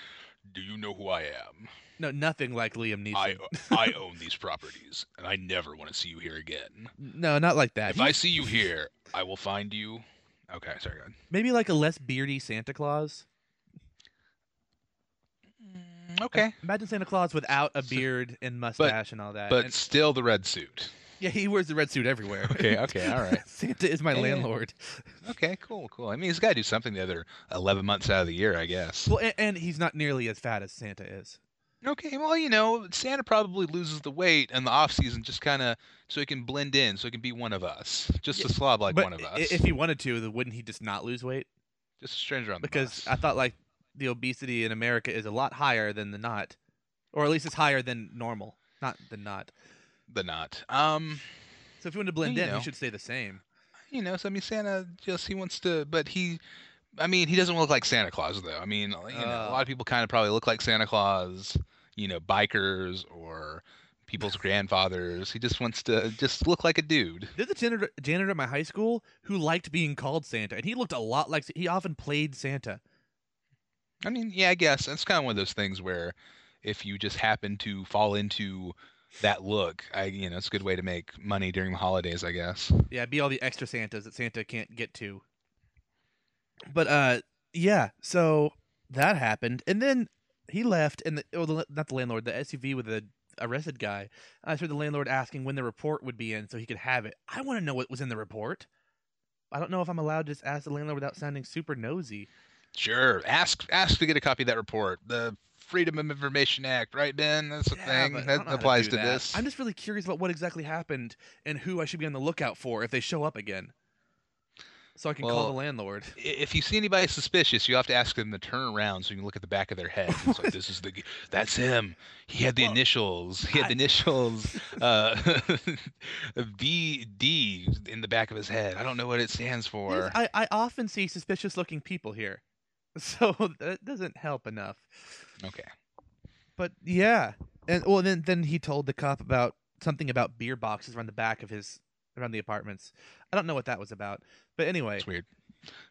"Do you know who I am? no, nothing like Liam Neeson. I I own these properties, and I never want to see you here again. no, not like that. If I see you here, I will find you." Okay, sorry. Go ahead. maybe like a less beardy Santa Claus. Okay, Imagine Santa Claus without a beard and mustache and all that. but And- still the red suit. yeah, he wears the red suit everywhere. Okay, okay, all right. Santa is my yeah. landlord. Okay, cool, cool. I mean, he's got to do something the other eleven months out of the year, I guess. Well, and, and he's not nearly as fat as Santa is. Okay, well, you know, Santa probably loses the weight in the off season just kind of so he can blend in, so he can be one of us, just Yeah, a slob like but one of us, if he wanted to, then wouldn't he just not lose weight? just a stranger on the Because bus. I thought like the obesity in America is a lot higher than the not, or at least it's higher than normal, not than not. the not. Um, So if you want to blend in, know. you should stay the same. you know, so I mean, Santa just he wants to, but he, I mean, he doesn't look like Santa Claus though. I mean, you know, a Oh. lot of people kind of probably look like Santa Claus, you know, bikers or people's grandfathers. He just wants to just look like a dude. There's a janitor, janitor at my high school who liked being called Santa, and he looked a lot like he often played Santa. I mean, yeah, I guess it's kind of one of those things where if you just happen to fall into that look, I you know, it's a good way to make money during the holidays, I guess. Yeah, be all the extra Santas that Santa can't get to. But uh, yeah. So that happened, and then he left, and the, oh, the not the landlord, the SUV with the arrested guy. I heard the landlord asking when the report would be in, so he could have it. I want to know what was in the report. I don't know if I'm allowed to just ask the landlord without sounding super nosy. Sure, ask ask to get a copy of that report. The Freedom of Information Act, right, Ben? That's a Yeah, thing that don't know how applies to that. this. I'm just really curious about what exactly happened and who I should be on the lookout for if they show up again, so I can call the landlord. If you see anybody suspicious, you have to ask them to turn around so you can look at the back of their head. It's like this is the that's him. He had the Well, initials. He had I- the initials uh, VD in the back of his head. I don't know what it stands for. I, I often see suspicious looking people here. So that doesn't help enough. Okay. But yeah. And well then then he told the cop about something about beer boxes around the back of his around the apartments. I don't know what that was about. But anyway, It's weird.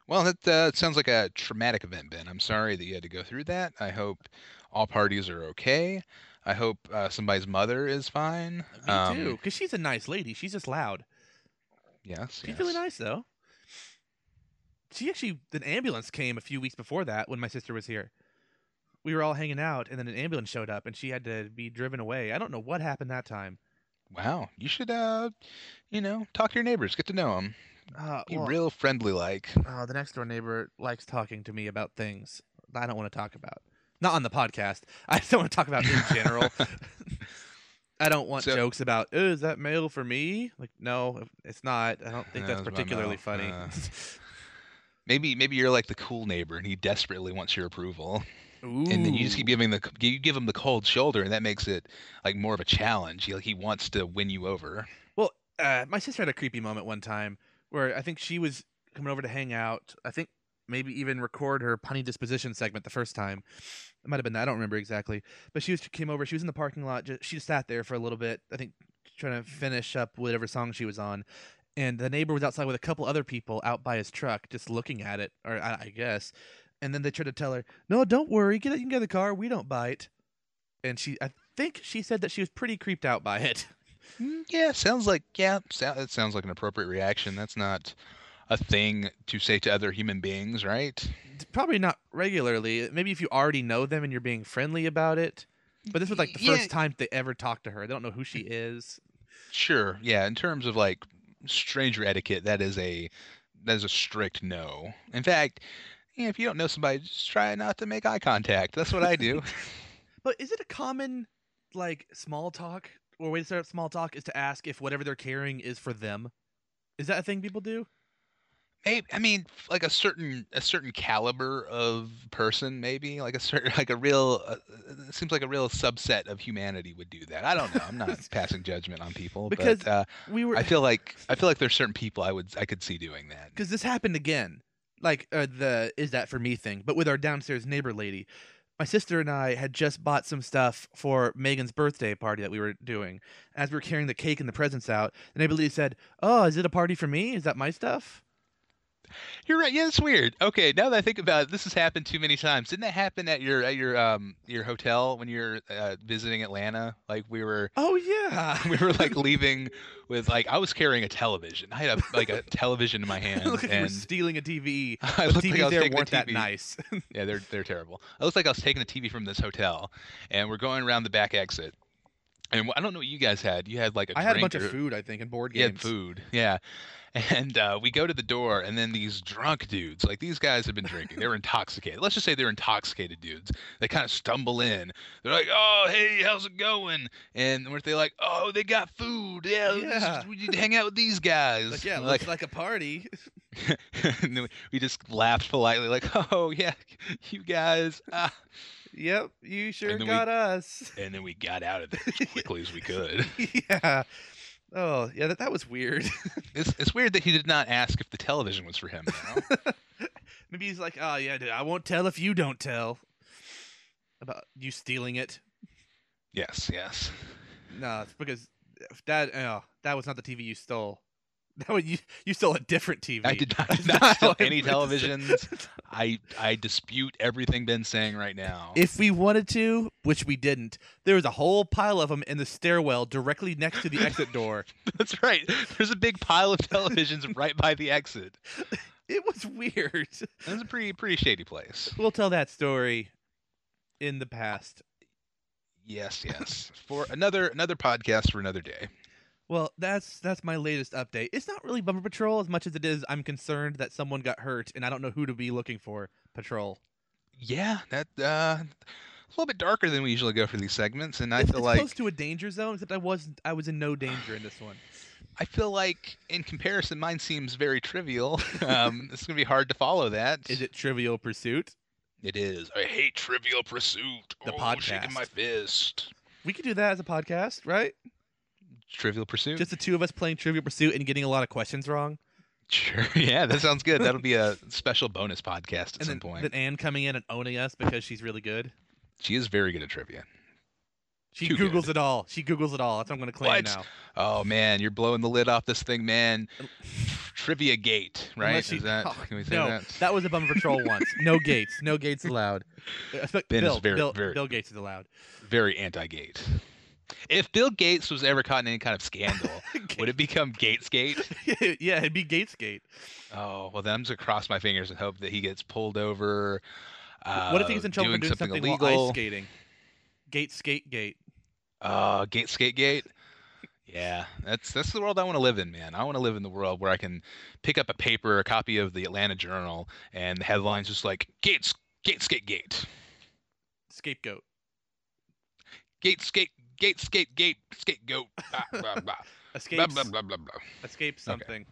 Well, that uh, sounds like a traumatic event, Ben. I'm sorry that you had to go through that. I hope all parties are okay. I hope uh, somebody's mother is fine. me Um, too, cuz she's a nice lady. She's just loud. Yes. She's really nice though. She actually an ambulance came a few weeks before that when my sister was here. We were all hanging out and then an ambulance showed up and she had to be driven away. I don't know what happened that time. Wow. You should, uh, you know, talk to your neighbors, get to know them, Uh, be well, real friendly like. Oh, the next door neighbor likes talking to me about things I don't want to talk about. Not on the podcast. I just don't want to talk about in general. I don't want So- jokes about, oh, is that mail for me? Like, no, it's not. I don't think that's particularly funny. Maybe maybe you're like the cool neighbor and he desperately wants your approval, Ooh. and then you just keep giving the you give him the cold shoulder, and that makes it like more of a challenge. He like he wants to win you over. Well, uh, my sister had a creepy moment one time where I think she was coming over to hang out. I think maybe even record her punny disposition segment the first time. It might have been that. I don't remember exactly. But she was came over. She was in the parking lot. Just, she just sat there for a little bit. I think trying to finish up whatever song she was on. And the neighbor was outside with a couple other people out by his truck, just looking at it, or I, I guess. And then they tried to tell her, "No, don't worry. Get it. You can get the car. We don't bite." And she, I think she said that she was pretty creeped out by it. Mm, Yeah, sounds like yeah, so, that sounds like an appropriate reaction. That's not a thing to say to other human beings, right? probably not regularly. Maybe if you already know them and you're being friendly about it. But this was like the Yeah. first time they ever talked to her. They don't know who she is. Sure. Yeah, in terms of like stranger etiquette, that is a that is a strict no. In fact, if you don't know somebody, just try not to make eye contact. That's what I do. But is it a common like small talk or way to start up small talk is to ask if whatever they're carrying is for them? Is that a thing people do? Maybe, I mean, like a certain a certain caliber of person, maybe like a certain like a real. Uh, it seems like a real subset of humanity would do that. I don't know. I'm not passing judgment on people, Because but uh, We were I feel like I feel like there's certain people I would I could see doing that. because this happened again. Like uh, the is that for me thing, but with our downstairs neighbor lady. My sister and I had just bought some stuff for Megan's birthday party that we were doing. As we were carrying the cake and the presents out, the neighbor lady said, "Oh, is it a party for me? Is that my stuff?" You're right. Yeah, it's weird. Okay, now that I think about it, this has happened too many times. Didn't that happen at your at your um your hotel when you were uh, visiting Atlanta? Like we were Oh yeah. we were like leaving with like I was carrying a television. I had a like a television in my hand Look like you were and stealing a TV. I The looked TVs like I was there weren't that TV. nice. Yeah, they're they're terrible. I looks like I was taking the TV from this hotel, and we're going around the back exit. And I don't know what you guys had. You had like a I had a bunch of food, I think, and board games. had food, yeah. And uh, we go to the door, and then these drunk dudes, like these guys have been drinking. They were intoxicated. Let's just say they're intoxicated dudes. They kind of stumble in. They're like, "Oh, hey, how's it going?" And weren't they like, "Oh, they got food. Yeah, Yeah. we need to hang out with these guys." Like yeah, And looks like a party. and then we- we just laughed politely, like, "Oh yeah, you guys." Ah. Yep, you sure then we- got us. And then we got out of there as quickly as we could. yeah. Oh yeah, that that was weird. It's, it's weird that he did not ask if the television was for him. You know? Maybe he's like, oh yeah, dude, I won't tell if you don't tell about you stealing it. yes, yes. No, it's because that oh, that was not the TV you stole. That was you. You stole a different TV. I did not, did not steal any meant to say. televisions. I I dispute everything Ben's saying right now. If we wanted to, which we didn't, there was a whole pile of them in the stairwell directly next to the exit door. That's right. There's a big pile of televisions right by the exit. It was weird. That's a pretty pretty shady place. We'll tell that story in the past. Yes, yes. For another another podcast for another day. Well, that's that's my latest update. It's not really Bumper Patrol as much as it is I'm concerned that someone got hurt and I don't know who to be looking for. Patrol. Yeah, that uh, a little bit darker than we usually go for these segments, and I it's, feel it's like close to a danger zone, except I wasn't. I was in no danger in this one. I feel like in comparison, mine seems very trivial. Um, it's gonna be hard to follow that. Is it Trivial Pursuit? It is. I hate Trivial Pursuit. The oh, shaking my fist. We could do that as a podcast, right? Trivial Pursuit. Just the two of us playing Trivial Pursuit and getting a lot of questions wrong, Sure. Yeah, that sounds good. That'll be a special bonus podcast at and some then, point. then Anne coming in and owning us because she's really good. She is very good at trivia. She Too googles good. it all. She googles it all. That's what I'm going to claim What? now. Oh man, you're blowing the lid off this thing, man. Trivia Gate, right? She- is that? oh, Can we say no, that? that was a Bumper Patrol once. No gates. No gates allowed. Ben is very- Bill, very- Bill Gates is allowed. Very anti-gate. If Bill Gates was ever caught in any kind of scandal, would it become Gatesgate? yeah, it'd be Gatesgate. Oh well, then I'm just gonna cross my fingers and hope that he gets pulled over. Uh, what if he gets in trouble doing for doing something, something, illegal? skating? Gate skate gate. Uh, Gate Skate Gate. Yeah, that's that's the world I want to live in, man. I want to live in the world where I can pick up a paper, a copy of the Atlanta Journal, and the headlines just like Gates Gate Gate, Scapegoat. Gate Skate Gate Skate Gate Scapegoat. Blah, blah, blah, blah, Escapes. blah, blah, blah, blah. Escapes something.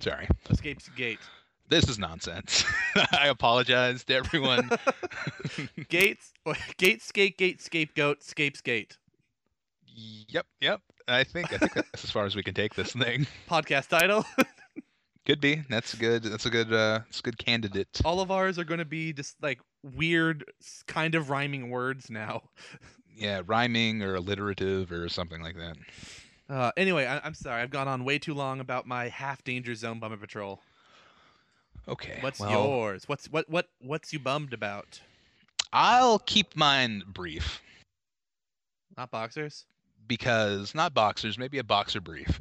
Sorry, Escapes gate. this is nonsense. I apologize to everyone. Gates. Gate skate gate scapegoat scapes gate. yep, yep. I think I think that's as far as we can take this thing. Podcast title. Could be. That's a good. That's a good. Uh, that's a good candidate. All of ours are going to be just like weird, kind of rhyming words now. Yeah, rhyming or alliterative or something like that. Uh, anyway, I- I'm sorry. I've gone on way too long about my half danger zone bummer patrol. Okay. What's well, yours? What's what what what's you bummed about? I'll keep mine brief Not boxers. because not boxers, maybe a boxer brief.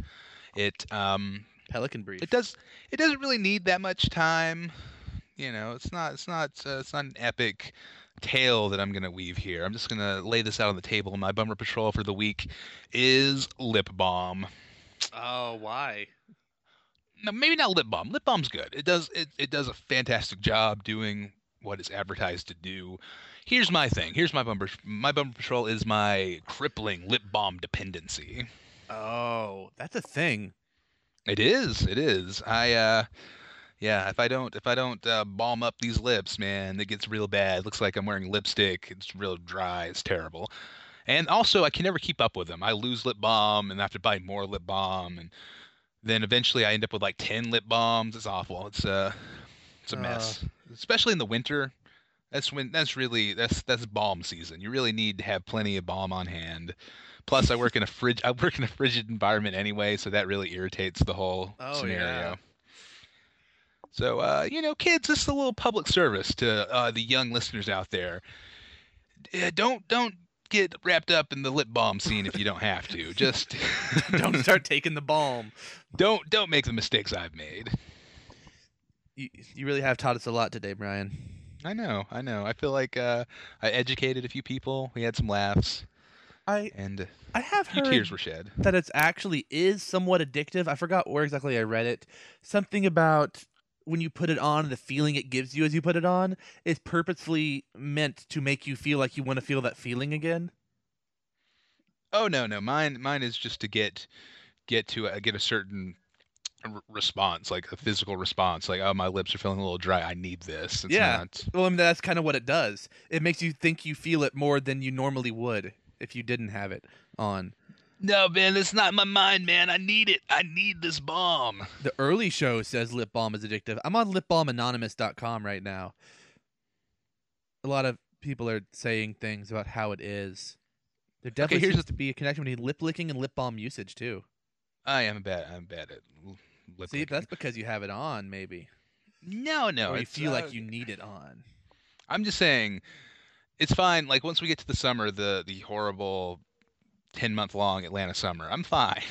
It um Pelican brief. it does it doesn't really need that much time. You know, it's not it's not uh, it's not an epic tale that I'm gonna weave here. I'm just gonna lay this out on the table. My bummer patrol for the week is lip balm. Oh, why? No, maybe not lip balm. Lip balm's good. It does it, it does a fantastic job doing what it's advertised to do. Here's my thing. Here's my bumper. My bumper patrol is my crippling lip balm dependency. Oh, that's a thing. It is. It is. I uh yeah, if I don't if I don't uh, balm up these lips, man, it gets real bad. looks like I'm wearing lipstick. It's real dry. It's terrible. And also, I can never keep up with them. I lose lip balm and I have to buy more lip balm, and then eventually I end up with like ten lip balms. It's awful. It's uh, it's a mess, especially in the winter. That's when that's really that's that's balm season. You really need to have plenty of balm on hand. Plus, I work in a fridge. I work in a frigid environment anyway, so that really irritates the whole Oh, scenario. yeah. So, uh, you know, kids, this is a little public service to uh, the young listeners out there. Uh, don't don't get wrapped up in the lip balm scene if you don't have to. Just Don't start taking the balm. don't don't make the mistakes I've made. You, you really have taught us a lot today, Brian. I know, I know. I feel like uh, I educated a few people. We had some laughs, I and I have heard tears were shed. that it's actually is somewhat addictive. I forgot where exactly I read it. Something about when you put it on, the feeling it gives you as you put it on is purposely meant to make you feel like you want to feel that feeling again. Oh no, no, mine mine is just to get get to a, get a certain response, like a physical response, like oh my lips are feeling a little dry. I need this. It's Yeah. not- Well, I mean that's kind of what it does. It makes you think you feel it more than you normally would if you didn't have it on. No, man, it's not my mind, man. I need it. I need this bomb. The early show says lip balm is addictive. I'm on lipbalmanonymous.com right now. A lot of people are saying things about how it is. There definitely here's seems to be a connection between lip licking and lip balm usage too. I am bad. I'm bad at lip See, licking. that's because you have it on, maybe, no, no. or you feel uh, like you need it on. I'm just saying, it's fine. Like once we get to the summer, the the horrible ten month long Atlanta summer, I'm fine.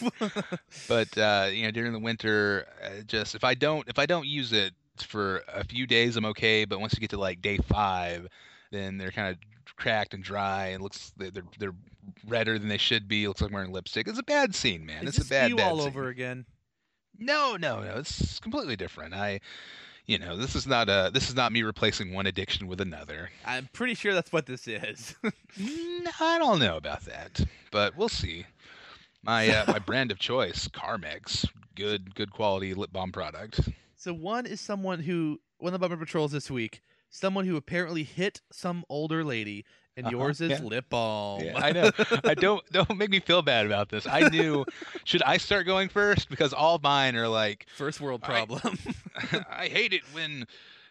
but uh, you know, during the winter, uh, just if I don't if I don't use it for a few days, I'm okay. But once you get to like day five, then they're kind of cracked and dry, and looks they're they're- redder than they should be. Looks like I'm wearing lipstick. It's a bad scene, man. It's a bad you bad all scene. over again. No, no, no. It's completely different. I, you know, this is not a this is not me replacing one addiction with another. I'm pretty sure that's what this is. I don't know about that, but we'll see. My uh, my brand of choice, Carmex, good good quality lip balm product. so one is someone who one of the bumper patrols this week. Someone who apparently hit some older lady, and Uh-huh, yours is yeah. lip balm. Yeah, I know. I don't don't make me feel bad about this. I knew. Should I start going first because all mine are like First world problem. I hate it when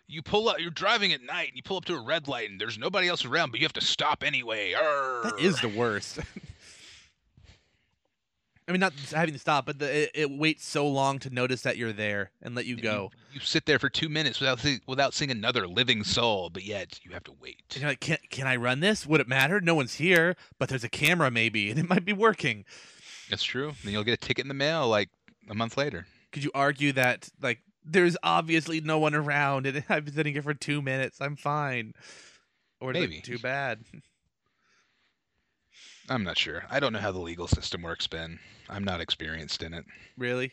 you pull up. You're driving at night and you pull up to a red light and there's nobody else around, but you have to stop anyway. that is the worst. I mean, not having to stop, but the, it, it waits so long to notice that you're there and let you go. You, sit there for two minutes without see, without seeing another living soul, but yet you have to wait. And you're like, can, can I run this? Would it matter? No one's here, but there's a camera maybe, and it might be working. That's true. Then you'll get a ticket in the mail like a month later. Could you argue that, like, there's obviously no one around, and I've been sitting here for two minutes. I'm fine. Or Maybe. too bad. I'm not sure. I don't know how the legal system works, Ben. I'm not experienced in it. Really?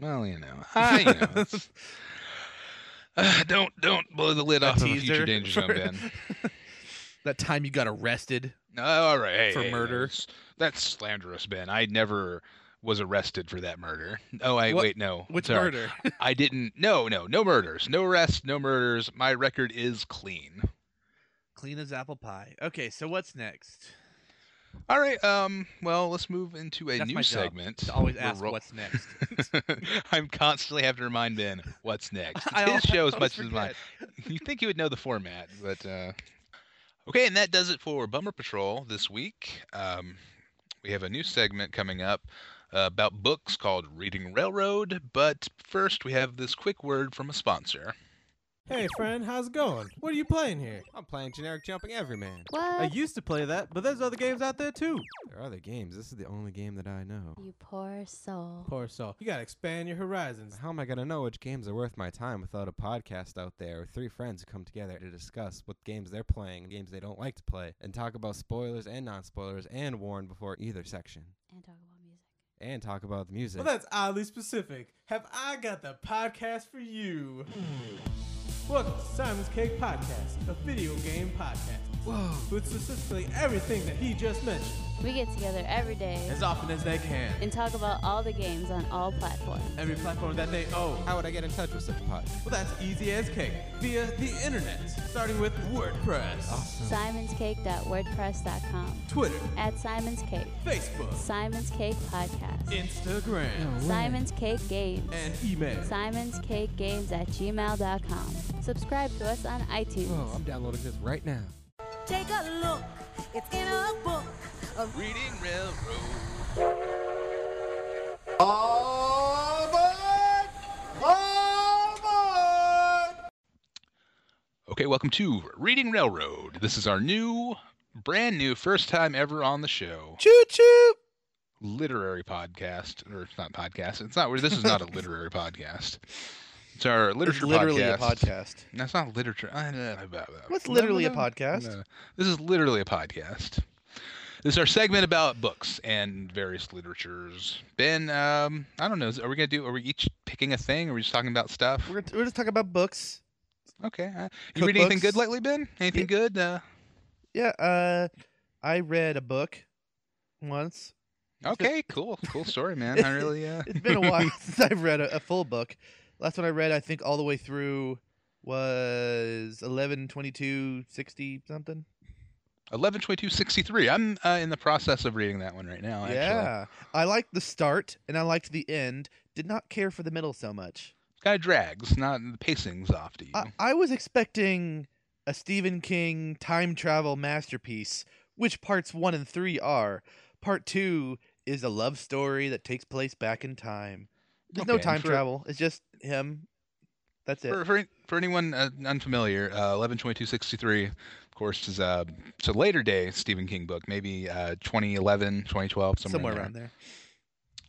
Well, you know, I you know, uh, don't don't blow the lid off of future danger zone, Ben. that time you got arrested. No, all right, hey, For hey, murder? That's, that's slanderous, Ben. I never was arrested for that murder. Oh, I What- wait, no. Which sorry. murder? I didn't. No, no, no murders, no arrests, no murders. My record is clean. Clean as apple pie. Okay, so what's next? All right. Um. Well, let's move into a That's new my job, segment. To always We're ask what's next. I'm constantly have to remind Ben what's next. I his show as much as mine. You think you would know the format, but uh, okay. And that does it for Bummer Patrol this week. Um, we have a new segment coming up uh, about books called Reading Railroad. But first, we have this quick word from a sponsor. Hey friend, how's it going? What are you playing here? I'm playing generic jumping everyman. What? I used to play that, but there's other games out there too. There are other games. This is the only game that I know. You poor soul. Poor soul. You gotta expand your horizons. How am I gonna know which games are worth my time without a podcast out there with three friends who come together to discuss what games they're playing, games they don't like to play, and talk about spoilers and non-spoilers, and warn before either section, And talk about music. and talk about the music. Well, that's oddly specific. Have I got the podcast for you? Welcome to Simon's Cake Podcast, a video game podcast. Whoa. With specifically everything that he just mentioned. We get together every day As often as they can. and talk about all the games on all platforms. Every platform that they own. How would I get in touch with such a pod? Well, that's easy as cake. Via the internet, starting with WordPress, Awesome. SimonsCake.wordpress.com. Twitter, At Simon's Cake. Facebook, Simon's Cake Podcast. Instagram, Simon's Cake Games. and email. Simon's Cake Games at gmail.com. Subscribe to us on iTunes. Oh, I'm downloading this right now. Take a look, it's in a book. A Reading Railroad. Okay, welcome to Reading Railroad. This is our new, brand new, first time ever on the show Choo choo. literary podcast, or it's not podcast. It's not. This is not a literary podcast. It's our literature It's literally podcast. a podcast. That's not literature. What's no, literally a podcast? no. This is literally a podcast. This is our segment about books and various literatures. Ben, um, I don't know. Are we gonna do? Are we each picking a thing? Or are we just talking about stuff? We're, we're just talking about books. Okay. Uh, you read anything good lately, Ben? Anything Yeah. good? Uh, Yeah. Uh, I read a book once. okay. Cool. Cool story, man. I really. Uh... It's been a while since I've read a, a full book. Last one I read, I think, all the way through was eleven twenty two sixty something. 112263. I'm uh, in the process of reading that one right now. Actually. Yeah, I liked the start and I liked the end. Did not care for the middle so much. Kind of drags. Not the pacing's off to you. I, I was expecting a Stephen King time travel masterpiece, which parts one and three are. Part two is a love story that takes place back in time. There's no Okay, and time for- travel. It's just him. That's it. For, for, for anyone uh, unfamiliar, uh, 112263, of course, is uh, it's a later day Stephen King book, maybe uh, 2011, 2012, somewhere, Somewhere there. around there.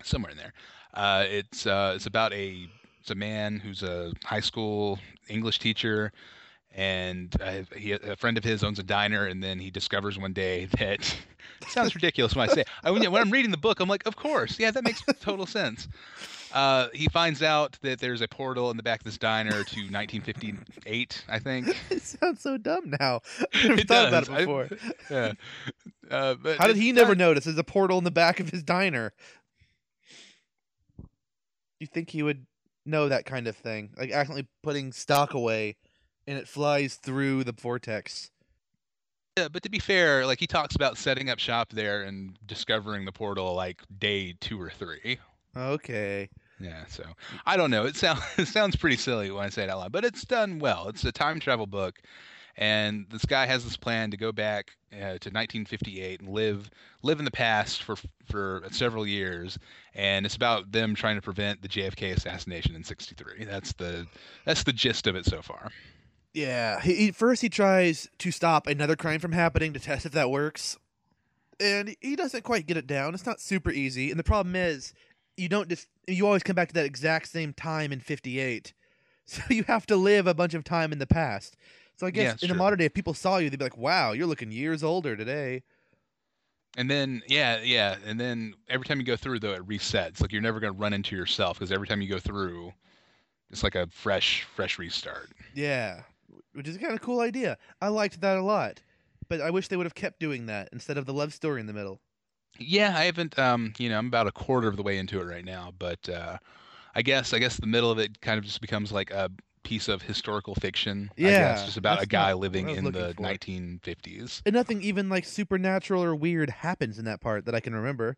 Somewhere in there. Uh, it's uh, it's about a it's a man who's a high school English teacher, and uh, he, a friend of his owns a diner, and then he discovers one day that sounds ridiculous when I say. I, when, when I'm reading the book, I'm like, of course, yeah, that makes total sense. Uh, he finds out that there's a portal in the back of this diner to 1958, I think. it sounds so dumb now. I never It thought about does. it I- before. yeah. Uh, but How did he never not- notice? There's a portal in the back of his diner. You think he would know that kind of thing? Like accidentally putting stock away and it flies through the vortex. Yeah, but to be fair, like he talks about setting up shop there and discovering the portal like day two or three. Okay. Yeah, so I don't know. It sounds it sounds pretty silly when I say it out loud, but it's done well. It's a time travel book, and this guy has this plan to go back uh, to 1958 and live live in the past for for several years, and it's about them trying to prevent the JFK assassination in '63. That's the that's the gist of it so far. Yeah. He, he first he tries to stop another crime from happening to test if that works, and he doesn't quite get it down. It's not super easy, and the problem is you don't just you always come back to that exact same time in 58 so you have to live a bunch of time in the past. So i guess it's in the modern day if people saw you they'd be like wow you're looking years older today. And then yeah, yeah, and then every time you go through though it resets. Like you're never gonna run into yourself because every time you go through, it's like a fresh fresh restart. yeah. Which is a kind of cool idea. I liked that a lot but i wish they would have kept doing that instead of the love story in the middle Yeah, I haven't. Um, you know, I'm about a quarter of the way into it right now, but uh, I guess I guess the middle of it kind of just becomes like a piece of historical fiction. Yeah, guess, just about a guy living in the for. 1950s. and nothing even like supernatural or weird happens in that part that i can remember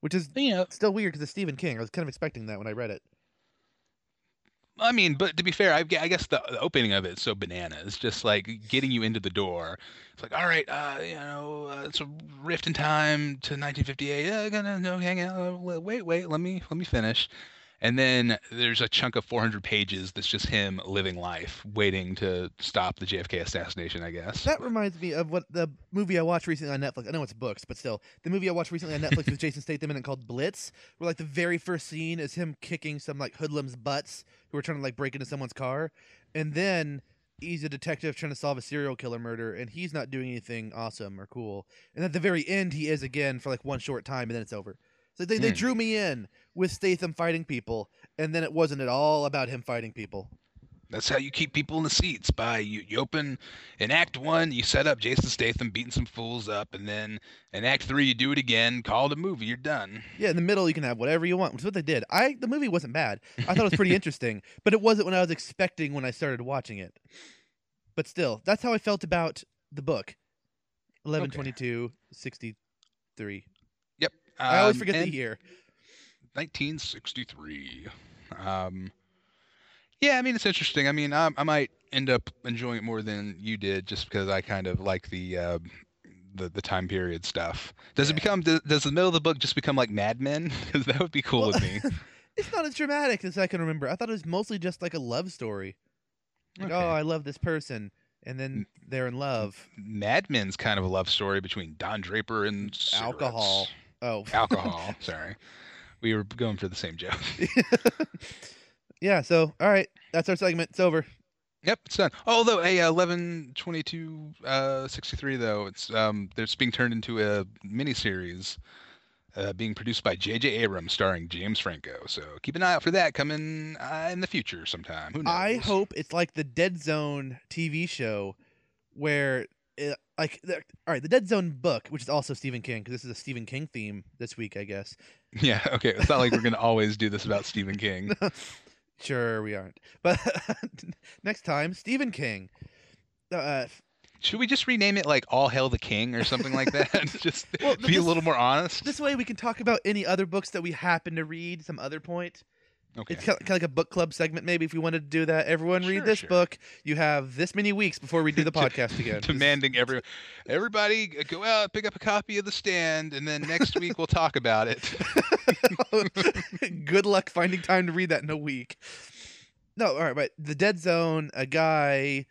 which is You know, still weird because it's stephen king i was kind of expecting that when i read it I mean, but to be fair, I, guess the, the opening of it is so bananas, just like getting you into the door. It's like, all right, uh, you know, uh, it's a rift in time to 1958. Yeah, gonna no hang out. uh, Wait, wait, let me let me finish. And then there's a chunk of 400 pages that's just him living life, waiting to stop the JFK assassination. I guess. That reminds me of what the movie I watched recently on Netflix. I know it's books, but still, the movie I watched recently on Netflix with Jason Statham in it called Blitz, where like the very first scene is him kicking some like hoodlums' butts who are trying to like break into someone's car, and then he's a detective trying to solve a serial killer murder, and he's not doing anything awesome or cool. And at the very end, he is again for like one short time, and then it's over. So they, they Hmm. drew me in with Statham fighting people, and then it wasn't at all about him fighting people. That's how you keep people in the seats. By you, you open in Act One, you set up Jason Statham beating some fools up, and then in Act Three, you do it again. Call it a movie. You're done. Yeah, in the middle you can have whatever you want, which is what they did. I the movie wasn't bad. I thought it was pretty interesting, but it wasn't what I was expecting when I started watching it. But still, that's how I felt about the book. 11 Okay. 22 63. Yep. I always um, forget the year. 1963. Um, yeah, I mean it's interesting. I mean, I, I might end up enjoying it more than you did, just because I kind of like the uh, the the time period stuff. Does it become does, does the middle of the book just become like Mad Men? Because that would be cool Well- with me. It's not as dramatic as I can remember. I thought it was mostly just like a love story. Like, Okay. oh, I love this person, and then they're in love. Mad Men's kind of a love story between Don Draper and Alcohol. Oh, Alcohol. Sorry, we were going for the same joke. yeah. So, all right, that's our segment. It's over. Yep, it's done. Although a uh, eleven twenty two uh, sixty three though, it's um it's being turned into a miniseries, uh, being produced by J.J. Abrams, starring James Franco. So keep an eye out for that coming uh, in the future sometime. Who knows? I hope it's like the Dead Zone TV show, where it, like the, all right, the Dead Zone book, which is also Stephen King, because this is a Stephen King theme this week, I guess. Yeah. Okay. It's not like we're gonna always do this about Stephen King. Sure, we aren't. But next time, Stephen King. Uh, Should we just rename it like All Hail the King or something like that? just Well, be a little more honest. this way, we can talk about any other books that we happen to read. Some other point. Okay. It's kind of, like a book club segment, maybe if we wanted to do that. Everyone read this sure. book. You have this many weeks before we do the podcast again. Demanding every everybody uh, go out, pick up a copy of The Stand, and then next week we'll talk about it. Good luck finding time to read that in a week. No, all right, but the Dead Zone, a guy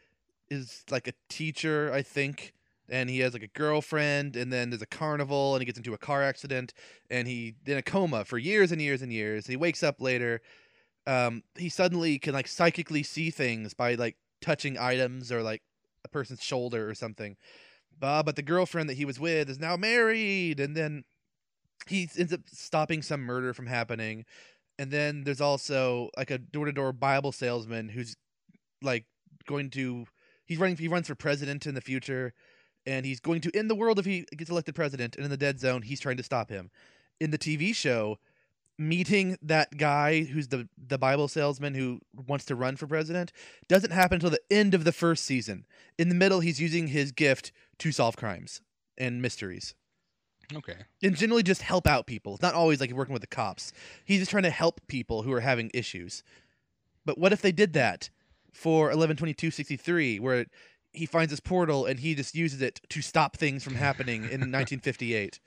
is like a teacher, I think, and he has like a girlfriend, and then there's a carnival, and he gets into a car accident, and he in a coma for years and years and years. He wakes up later. Um, he suddenly can like psychically see things by like touching items or like a person's shoulder or something. Uh, but the girlfriend that he was with is now married, and then he ends up stopping some murder from happening. And then there's also like a door to door Bible salesman who's like going to he's running he runs for president in the future and he's going to end the world if he gets elected president and in the dead zone he's trying to stop him. In the TV show, meeting that guy who's the the Bible salesman who wants to run for president doesn't happen until the end of the first season. In the middle he's using his gift to solve crimes and mysteries okay. and generally just help out people. It's not always like working with the cops. He's just trying to help people who are having issues. But what if they did that for 112263 where he finds this portal and he just uses it to stop things from happening in 1958?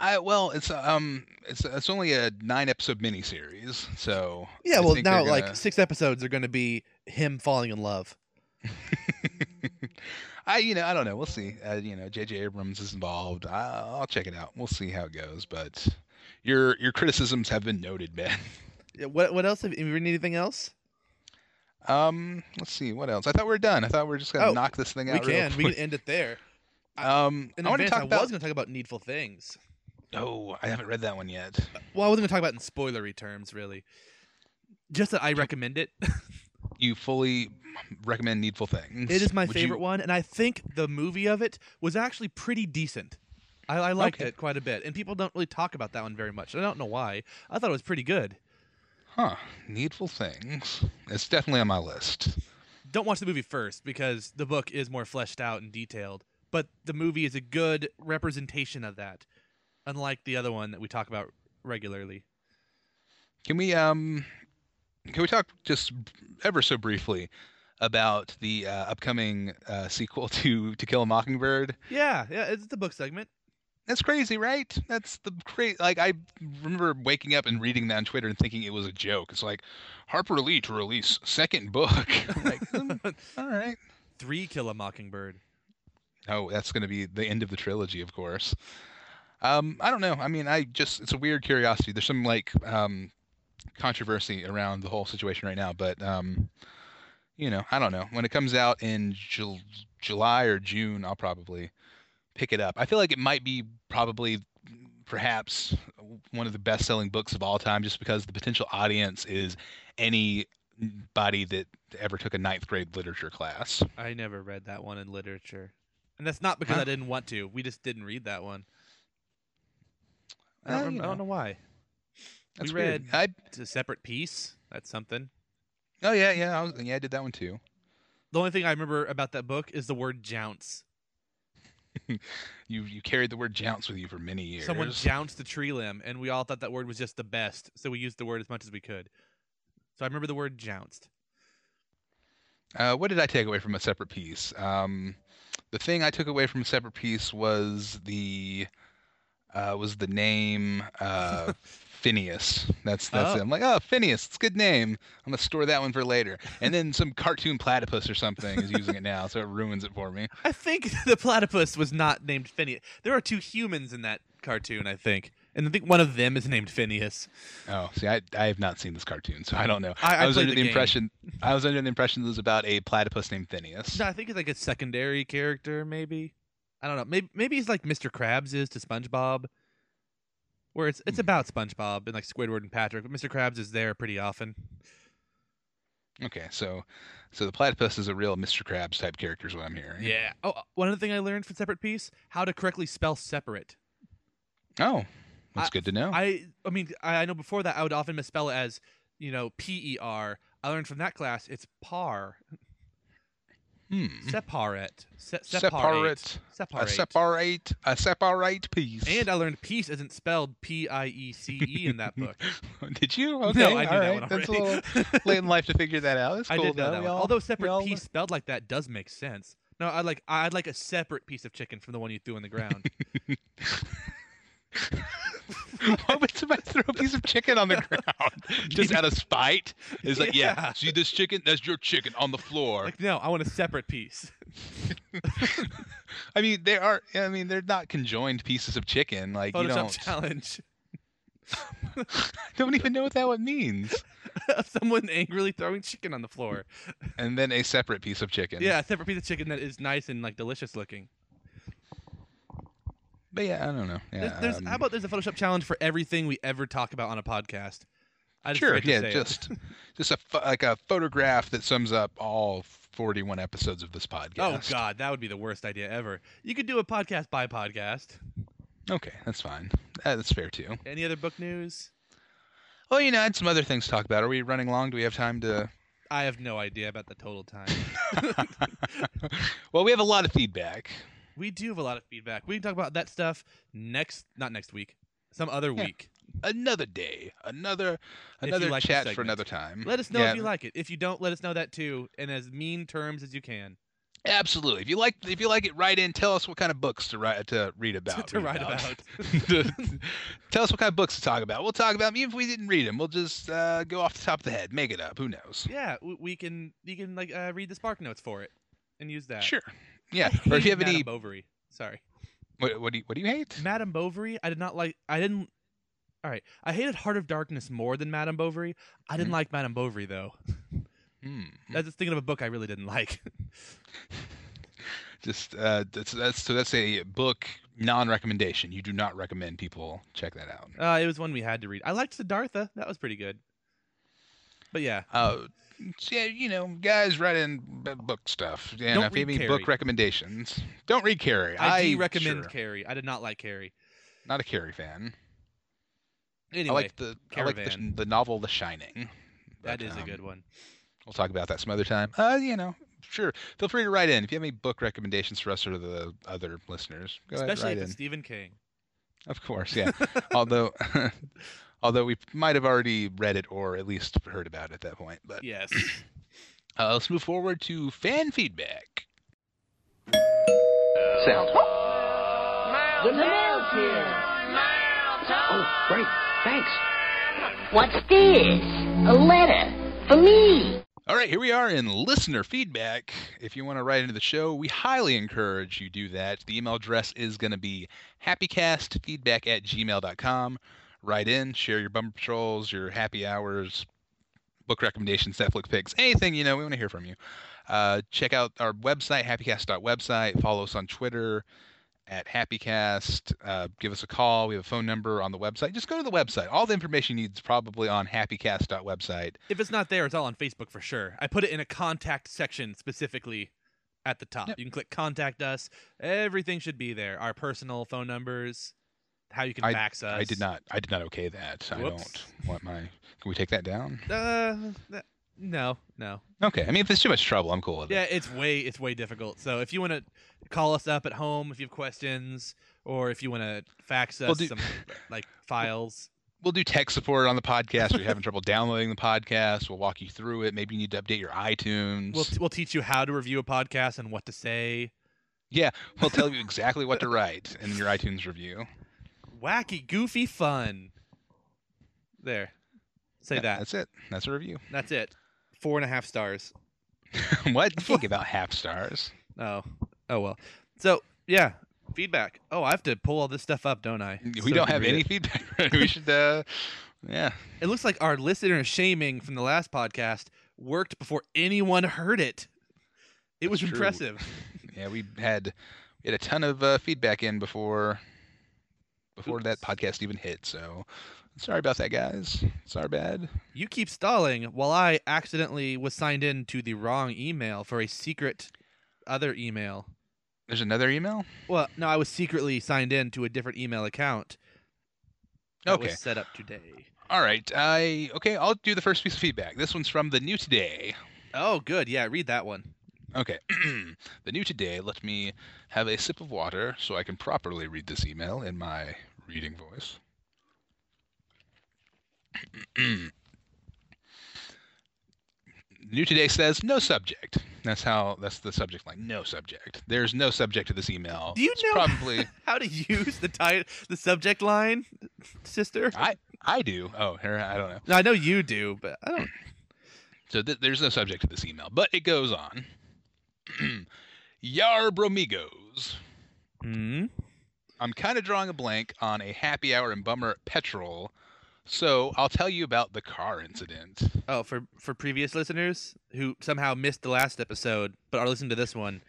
I well, it's um, it's it's only a nine episode miniseries, so Yeah, I well now they're like 6 episodes are going to be him falling in love. I you know I don't know. We'll see. Uh, you know, J.J. Abrams is involved. I, I'll check it out. We'll see how it goes. But your your criticisms have been noted, man. Yeah, What what else have have you read anything else? Um, let's see what else. I thought we were done. I thought we were just gonna Oh, knock this thing We out. real can. We can end it there. Um, In I want to talk I about. was going to talk about needful things. Oh, I haven't read that one yet. Well, I wasn't going to talk about it in spoilery terms, really. Just that I recommend it. You fully recommend Needful Things. It is my Would you- favorite one, and I think the movie of it was actually pretty decent. I, I liked Okay. it quite a bit, and people don't really talk about that one very much. I don't know why. I thought it was pretty good. Huh? Needful Things. It's definitely on my list. Don't watch the movie first because the book is more fleshed out and detailed, but the movie is a good representation of that, unlike the other one that we talk about regularly. Can we um can we talk just ever so briefly about the uh, upcoming uh, sequel to To Kill a Mockingbird? Yeah, yeah, it's the book segment. That's crazy, right? That's the great. Like I remember waking up and reading that on Twitter and thinking it was a joke. It's like Harper Lee to release second book. Like, "Hmm, all right. Three Kill a Mockingbird. Oh, that's going to be the end of the trilogy, of course. Um, I don't know. I mean, I just it's a weird curiosity. There's some like um, controversy around the whole situation right now, but um, you know, I don't know. When it comes out in Jul- July or June, I'll probably pick it up. I feel like it might be probably perhaps one of the best-selling books of all time, just because the potential audience is anybody that ever took a ninth grade literature class. I never read that one in literature, and that's not because Huh? I didn't want to. We just didn't read that one. I Uh, don't, you remember, I don't know. know why. That's we read I It's a separate peace. That's something. oh yeah yeah I was, yeah I did that one too. The only thing I remember about that book is the word jounce. You you carried the word jounce with you for many years. Someone jounced a tree limb, and we all thought that word was just the best, so we used the word as much as we could. So I remember the word jounced. Uh, what did I take away from a separate peace? Um, the thing I took away from a separate peace was the uh, was the name uh, Phineas. That's that's Oh. it. I'm like, oh, Phineas, it's a good name. I'm gonna store that one for later. And then some cartoon platypus or something is using it now, so it ruins it for me. I think the platypus was not named Phineas. There are two humans in that cartoon, I think, and I think one of them is named Phineas. Oh, see, I I have not seen this cartoon, so I don't know. I- I was under the the, impression I was under the impression it was about a platypus named Phineas. No, I think it's like a secondary character, maybe. I don't know. Maybe maybe he's like Mr. Krabs is to SpongeBob, where it's Hmm. it's about SpongeBob and like Squidward and Patrick, but Mr. Krabs is there pretty often. Okay, so so the platypus is a real Mr. Krabs type character, is what I'm hearing. Yeah. Oh, one other thing I learned from separate peace: how to correctly spell separate. Oh, that's I- good to know. I I mean I, I know before that I would often misspell it as you know P E R. I learned from that class it's par Hmm. separate se- Separate. separate A separate. A separate peace. And I learned peace isn't spelled P I E C E in that book. Did you? No, I knew all that right. one That's a already. little late in life to figure that out. That's I cool did know though. that one. all- Although separate all- piece spelled like that does make sense. No, I like I'd like a separate piece of chicken from the one you threw on the ground. Why would somebody throw a piece of chicken on the ground just out of spite? It's like, yeah. Yeah. see this chicken? That's your chicken on the floor. like no, I want a separate piece. I mean, they are. I mean, they're not conjoined pieces of chicken. Like you Photoshop don't. challenge. I don't even know what that one means. Someone angrily throwing chicken on the floor. And then a separate piece of chicken. Yeah, a separate piece of chicken that is nice and like delicious looking. But yeah, I don't know. Yeah. There's, there's um, how about there's a Photoshop challenge for everything we ever talk about on a podcast. I just Sure. Yeah. say it. Just just a like a photograph that sums up all 41 episodes of this podcast. Oh God, that would be the worst idea ever. You could do a podcast by podcast. Okay, that's fine. Uh, that's fair too. Any other book news? Well, you know, I had some other things to talk about. Are we running long? Do we have time to? I have no idea about the total time. well, we have a lot of feedback. We do have a lot of feedback. We can talk about that stuff next, not next week, some other Yeah. week. Another day, another another like chat for another time. Let us know Yeah, if you like it. If you don't, let us know that too, in as mean terms as you can. Absolutely. If you like, if you like it, write in. Tell us what kind of books to write to read about. to read write about. tell us what kind of books to talk about. We'll talk about. 'em Even if we didn't read them, we'll just uh, go off the top of the head, make it up. Who knows? yeah, w- we can. You can like uh, read the spark notes for it and use that. Sure. Yeah. Or if you have hated any, Bovary. Sorry, what, what do you what do you hate? Madame Bovary. I did not like. I didn't. All right, I hated Heart of Darkness more than Madame Bovary. I didn't Mhm. like Madame Bovary though. Hmm. That's just thinking of a book I really didn't like. Just uh, that's that's so that's a book non-recommendation. You do not recommend people check that out. Uh, it was one we had to read. I liked Siddhartha. That was pretty good. But yeah, Uh, yeah, you know, guys write in book stuff. And Don't if you have read any Carrie. book recommendations, don't read Carrie. I, I do recommend sure, Carrie. I did not like Carrie. not a Carrie fan. Anyway, I like the I like the, the novel The Shining. that but, is a um, good one. We'll talk about that some other time. Uh, you know, sure. Feel free to write in if you have any book recommendations for us or the other listeners. Go Especially ahead, if write it's in. Stephen King. Of course, yeah. although, although we might have already read it or at least heard about it at that point. But Yes. uh, let's move forward to fan feedback. Sounds. The mail's here. Oh, great. Thanks. What's this? A letter for me. All right, here we are in listener feedback. If you want to write into the show, we highly encourage you do that. The email address is going to be happycastfeedback at gmail.com. Write in, share your bumper patrols, your happy hours, book recommendations, Netflix picks, anything, you know, we want to hear from you. Uh, check out our website, happycast.website. Follow us on Twitter at HappyCast. Uh, give us a call. We have a phone number on the website. Just go to the website. All the information you need is probably on happycast.website. If it's not there, it's all on Facebook for sure. I put it in a contact section specifically at the top. Yep. You can click contact us. Everything should be there. Our personal phone numbers, how you can I- fax us. I did not. I did not okay that. I don't want my. Can we take that down? Uh, that- no, no. Okay. I mean, if there's too much trouble, I'm cool with Yeah, it. Yeah, it's way it's way difficult. So if you want to call us up at home if you have questions, or if you want to fax us Well, do- some like files. We'll do tech support on the podcast. If you're having trouble downloading the podcast, we'll walk you through it. Maybe you need to update your iTunes. We'll we'll teach you how to review a podcast and what to say. yeah, we'll tell you exactly what to write in your iTunes review. Wacky, goofy, fun. There, say Yeah, that. That's it. That's a review. That's it. Four and a half stars. what? You can't give out half stars. Oh, oh well. So yeah, feedback. Oh, I have to pull all this stuff up, don't I? We So don't have any it. feedback. we should. uh Yeah. It looks like our listener shaming from the last podcast worked before anyone heard it. It was That's true. impressive. Yeah, we had we had a ton of uh, feedback in before before that podcast even hit. So sorry about that, guys. It's our bad. You keep stalling while I accidentally was signed in to the wrong email for a secret other email. There's another email. Well, no, I was secretly signed in to a different email account. That Okay. was set up today. All right. I okay. I'll do the first piece of feedback. This one's from the new today. Oh, good. Yeah, read that one. Okay. the new today. Let me have a sip of water so I can properly read this email in my reading voice. new today says no subject. That's how. That's the subject line. No subject. There's no subject to this email. Do you It's know Probably. how to use the title, the subject line, sister? I I do. Oh, here I don't know. No, I know you do, but I don't. So th- there's no subject to this email, but it goes on. Yar bromigos. Hmm. I'm kind of drawing a blank on a happy hour in Bummer Patrol, so I'll tell you about the car incident. Oh, for for previous listeners who somehow missed the last episode but are listening to this one,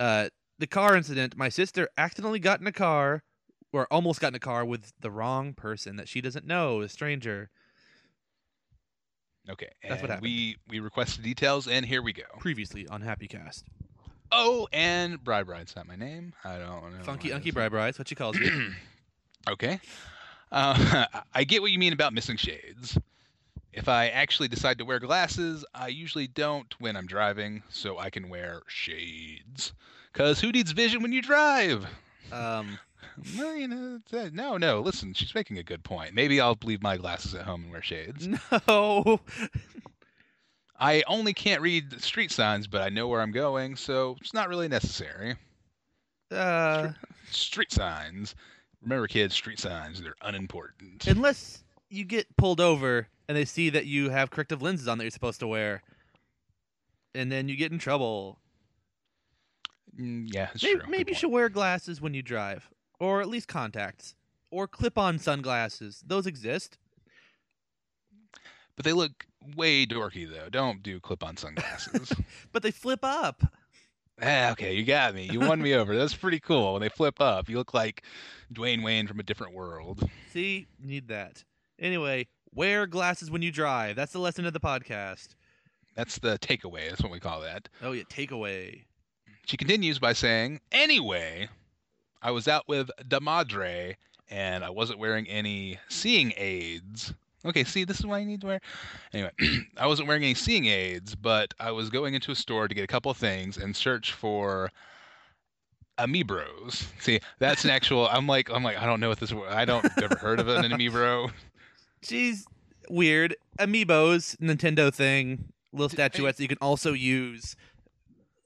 uh, the car incident. My sister accidentally got in a car, or almost got in a car with the wrong person that she doesn't know, a stranger. Okay, That's what and we we requested details, and here we go. Previously on Happy Cast, Oh, and Bride Bride's not my name. I don't know. Funky Unky that's- Bri Brides, what she calls me. Okay. Uh, I get what you mean about missing shades. If I actually decide to wear glasses, I usually don't when I'm driving, so I can wear shades. Cause who needs vision when you drive? um, Well, you know, no, no. Listen, she's making a good point. Maybe I'll leave my glasses at home and wear shades. no. I only can't read street signs, but I know where I'm going, so it's not really necessary. Uh, Street signs. Remember, kids, street signs—they're unimportant. unless you get pulled over and they see that you have corrective lenses on that you're supposed to wear, and then you get in trouble. Mm, yeah, it's Maybe, maybe you should wear glasses when you drive, or at least contacts, or clip-on sunglasses. Those exist. But they look way dorky though. Don't do clip-on sunglasses. but they flip up. ah, okay, you got me. You won me over. That's pretty cool. When they flip up, you look like Dwayne Wayne from a different world. See, need that. Anyway, wear glasses when you drive. That's the lesson of the podcast. That's the takeaway. That's what we call that. Oh yeah, takeaway. She continues by saying, "Anyway, I was out with Da Madre, and I wasn't wearing any seeing aids." Okay, see, this is why you need to wear. Anyway, I wasn't wearing any seeing aids, but I was going into a store to get a couple of things and search for Amiibros. See, that's an actual. I'm like, I'm like, I don't know what this. I don't ever heard of an amiibo. She's weird. Amiibos, Nintendo thing, little statuettes that you can also use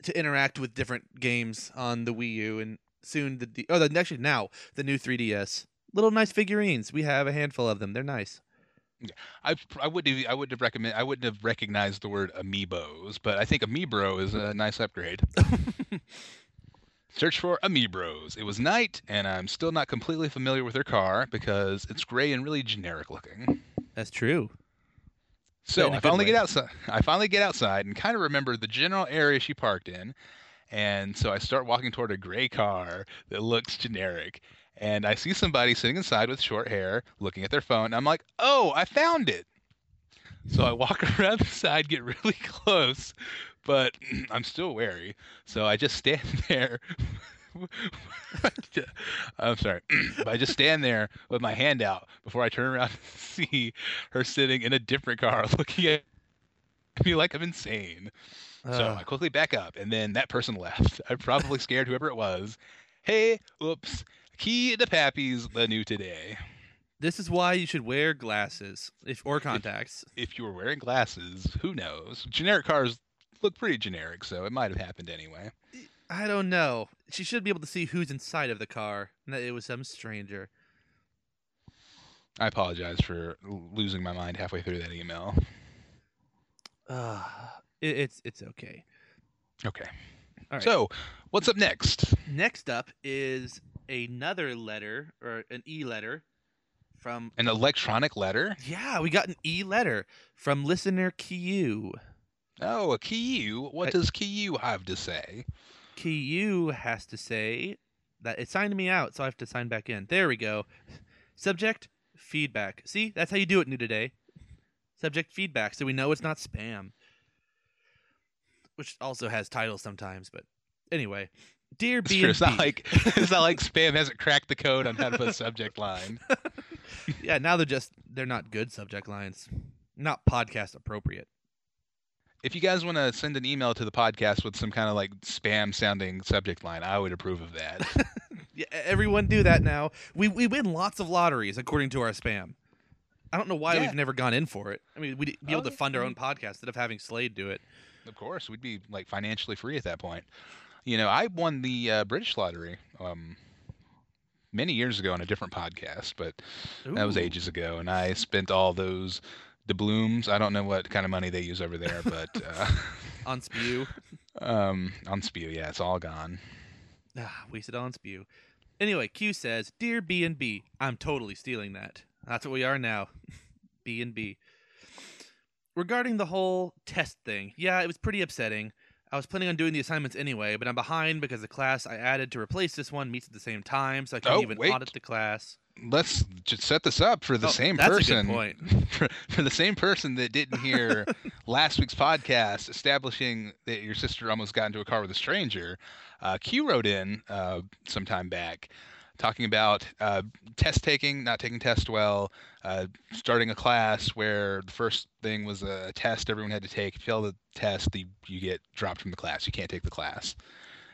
to interact with different games on the Wii U and soon the, oh, the actually now the new 3DS. Little nice figurines. We have a handful of them. They're nice. I I wouldn't have, I wouldn't have recommend I wouldn't have recognized the word Amiibos, but I think amiibo is a nice upgrade. Search for amiibos. It was night, and I'm still not completely familiar with her car because it's gray and really generic looking. That's true. So I finally way. get outside. I finally get outside and kind of remember the general area she parked in, And so I start walking toward a gray car that looks generic. And I see somebody sitting inside with short hair looking at their phone. I'm like, oh, I found it. So I walk around the side, get really close, but I'm still wary. So I just stand there. I'm sorry. I just stand there with my hand out before I turn around and see her sitting in a different car looking at me like I'm insane. So Ugh. I quickly back up, and then that person left. I probably scared whoever it was. Hey, oops. Key to Pappy's the new today. This is why you should wear glasses if or contacts. If you were wearing glasses, who knows? Generic cars look pretty generic, so it might have happened anyway. I don't know. She should be able to see who's inside of the car, and that it was some stranger. I apologize for losing my mind halfway through that email. Uh, it, it's it's okay. Okay. All right. So, what's up next? Next up is another letter or an e letter from An electronic letter? yeah, we got an e letter from listener Q. Oh, a Kiyu. What I- does Kiyu have to say? Q has to say that it signed me out, so I have to sign back in. There we go. Subject feedback. See, that's how you do it new today. Subject feedback, so we know it's not spam. Which also has titles sometimes, but anyway. Dear B it's not like it's not like spam hasn't cracked the code on how to put a subject line. yeah, now they're just they're not good subject lines, not podcast appropriate. If you guys want to send an email to the podcast with some kind of like spam sounding subject line, I would approve of that. Yeah, everyone do that now. We we win lots of lotteries according to our spam. I don't know why Yeah. we've never gone in for it. I mean, we'd be able Oh, to fund our own podcast instead of having Slade do it. Of course, we'd be like financially free at that point. You know, I won the uh, British lottery um, many years ago on a different podcast, but that was ages ago, and I spent all those doubloons. I don't know what kind of money they use over there, but uh, on spew. um, on Spew, yeah, it's all gone. Ah, wasted on spew. Anyway, Q says, "Dear B and B, I'm totally stealing that. That's what we are now. B and B. Regarding the whole test thing, yeah, it was pretty upsetting. I was planning on doing the assignments anyway, but I'm behind because the class I added to replace this one meets at the same time, so I couldn't Oh, even wait. audit the class. Let's just set this up for the Oh, same that's a good person. point. For, for the same person that didn't hear last week's podcast establishing that your sister almost got into a car with a stranger, uh, Q wrote in uh, some time back talking about uh, test taking, not taking test well, uh, starting a class where the first thing was a test everyone had to take. If you fail the test, the, you get dropped from the class. You can't take the class.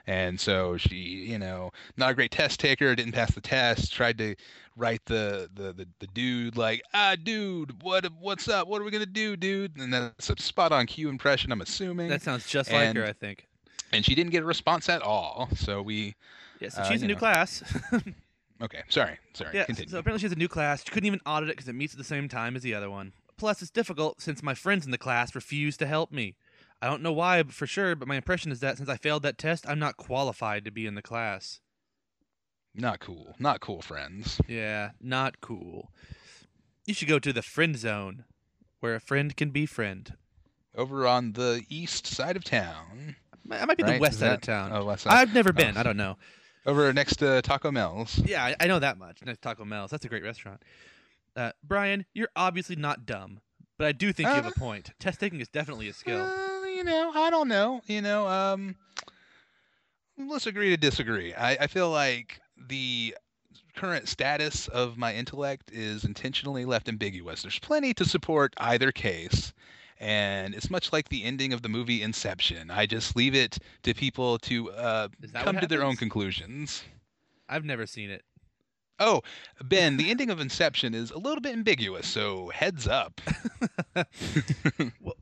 And so she, you know, not a great test taker, didn't pass the test, tried to write the the the, the dude like, ah, dude, what what's up? What are we gonna do, dude? And that's a spot on cue impression, I'm assuming. That sounds just like her, I think. and she didn't get a response at all. So we, Yeah, so uh, she's a new know. class. okay, sorry, sorry, yeah, continue. so apparently she has a new class. She couldn't even audit it because it meets at the same time as the other one. Plus, it's difficult since my friends in the class refuse to help me. I don't know why but for sure, but my impression is that since I failed that test, I'm not qualified to be in the class. Not cool, not cool, friends. Yeah, not cool. You should go to the friend zone, where a friend can be friend. Over on the east side of town. I might be right? the west Is side of town. Oh, west side. I've never Oh. been. I don't know. Over next to Taco Mel's. Yeah, I, I know that much. Next to Taco Mel's. That's a great restaurant. Uh, Brian, you're obviously not dumb, but I do think you have Uh, a point. Test taking is definitely a skill. Uh, you know, I don't know. You know, um, let's agree to disagree. I, I feel like the current status of my intellect is intentionally left ambiguous. There's plenty to support either case. And it's much like the ending of the movie Inception. I just leave it to people to uh, come to their own conclusions. I've never seen it. Oh, Ben, the ending of Inception is a little bit ambiguous, so heads up. Well,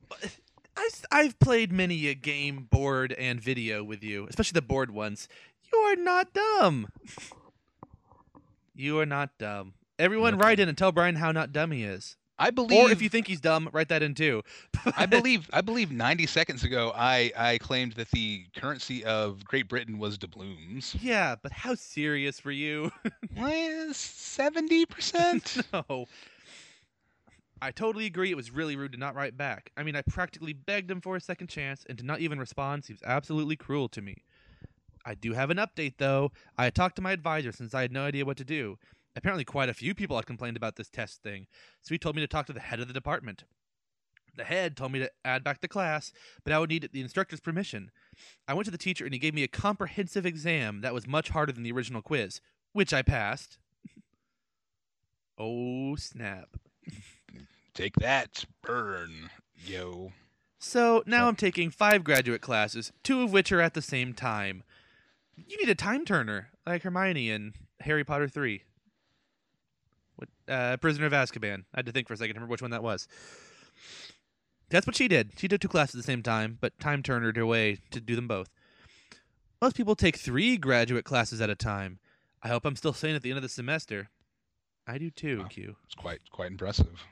I, have played many a game, board, and video with you, especially the board ones. You are not dumb. You are not dumb. Everyone, write in and tell Brian how not dumb he is. I believe Or if you think he's dumb, write that in too. I believe I believe 90 seconds ago I I claimed that the currency of Great Britain was doubloons. Yeah, but how serious were you? Uh, seventy percent. no. I totally agree. It was really rude to not write back. I mean, I practically begged him for a second chance, and to not even respond seems absolutely cruel to me. I do have an update though. I talked to my advisor since I had no idea what to do. Apparently, quite a few people had complained about this test thing, so he told me to talk to the head of the department. The head told me to add back the class, but I would need the instructor's permission. I went to the teacher and he gave me a comprehensive exam that was much harder than the original quiz, which I passed. oh, snap. Take that, burn, yo. So now I'm taking five graduate classes, two of which are at the same time. You need a time turner, like Hermione in Harry Potter 3. Uh, Prisoner of Azkaban. I had to think for a second to remember which one that was. That's what she did. She did two classes at the same time, but time turned her way to do them both. Most people take three graduate classes at a time. I hope I'm still sane at the end of the semester. I do too, Wow. Q. It's quite quite impressive.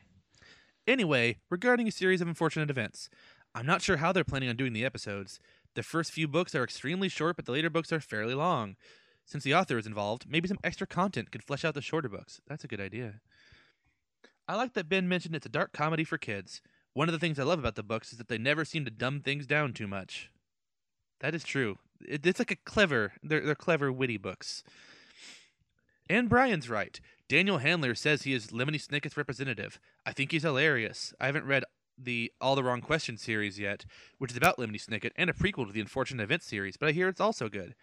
Anyway, regarding a series of unfortunate events, I'm not sure how they're planning on doing the episodes. The first few books are extremely short, but the later books are fairly long. Since the author is involved, maybe some extra content could flesh out the shorter books. That's a good idea. I like that Ben mentioned it's a dark comedy for kids. One of the things I love about the books is that they never seem to dumb things down too much. That is true. It, it's like a clever, they're, they're clever, witty books. And Brian's right. Daniel Handler says he is Lemony Snicket's representative. I think he's hilarious. I haven't read the All the Wrong Questions series yet, which is about Lemony Snicket and a prequel to the Unfortunate Events series, but I hear it's also good.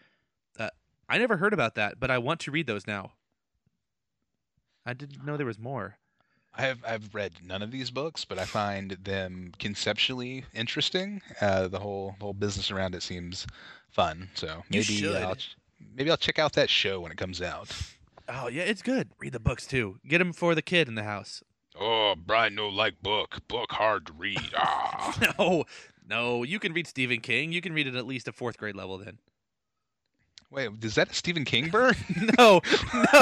I never heard about that, but I want to read those now. I didn't know there was more. I have I've read none of these books, but I find them conceptually interesting. Uh, the whole whole business around it seems fun. So maybe should. I'll ch- maybe I'll check out that show when it comes out. Oh, yeah, it's good. Read the books too. Get them for the kid in the house. Oh, Brian, no like book. Book hard to read. Ah. no, no, you can read Stephen King. You can read it at least a fourth grade level then. Wait, is that a Stephen King burn? no,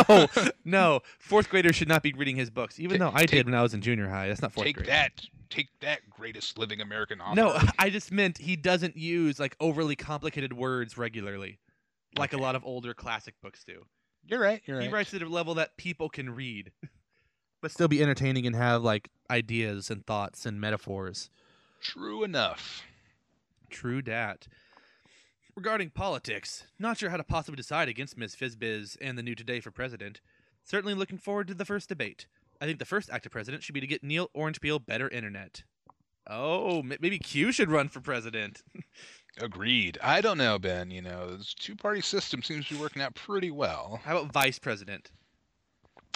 no, no. Fourth graders should not be reading his books, even Ta- though I take- did when I was in junior high. That's not fourth Take grade. that. Take that, greatest living American author. No, I just meant he doesn't use like overly complicated words regularly, like a lot of older classic books do. You're right. You're right. He writes at a level that people can read, but still be entertaining and have like ideas and thoughts and metaphors. True enough. True dat. Regarding politics, not sure how to possibly decide against Ms. Fizbiz and the new Today for President. Certainly looking forward to the first debate. I think the first act of president should be to get Neil Orange Peel better internet. Oh, maybe Q should run for president. Agreed. I don't know, Ben. You know, this two-party system seems to be working out pretty well. How about vice president?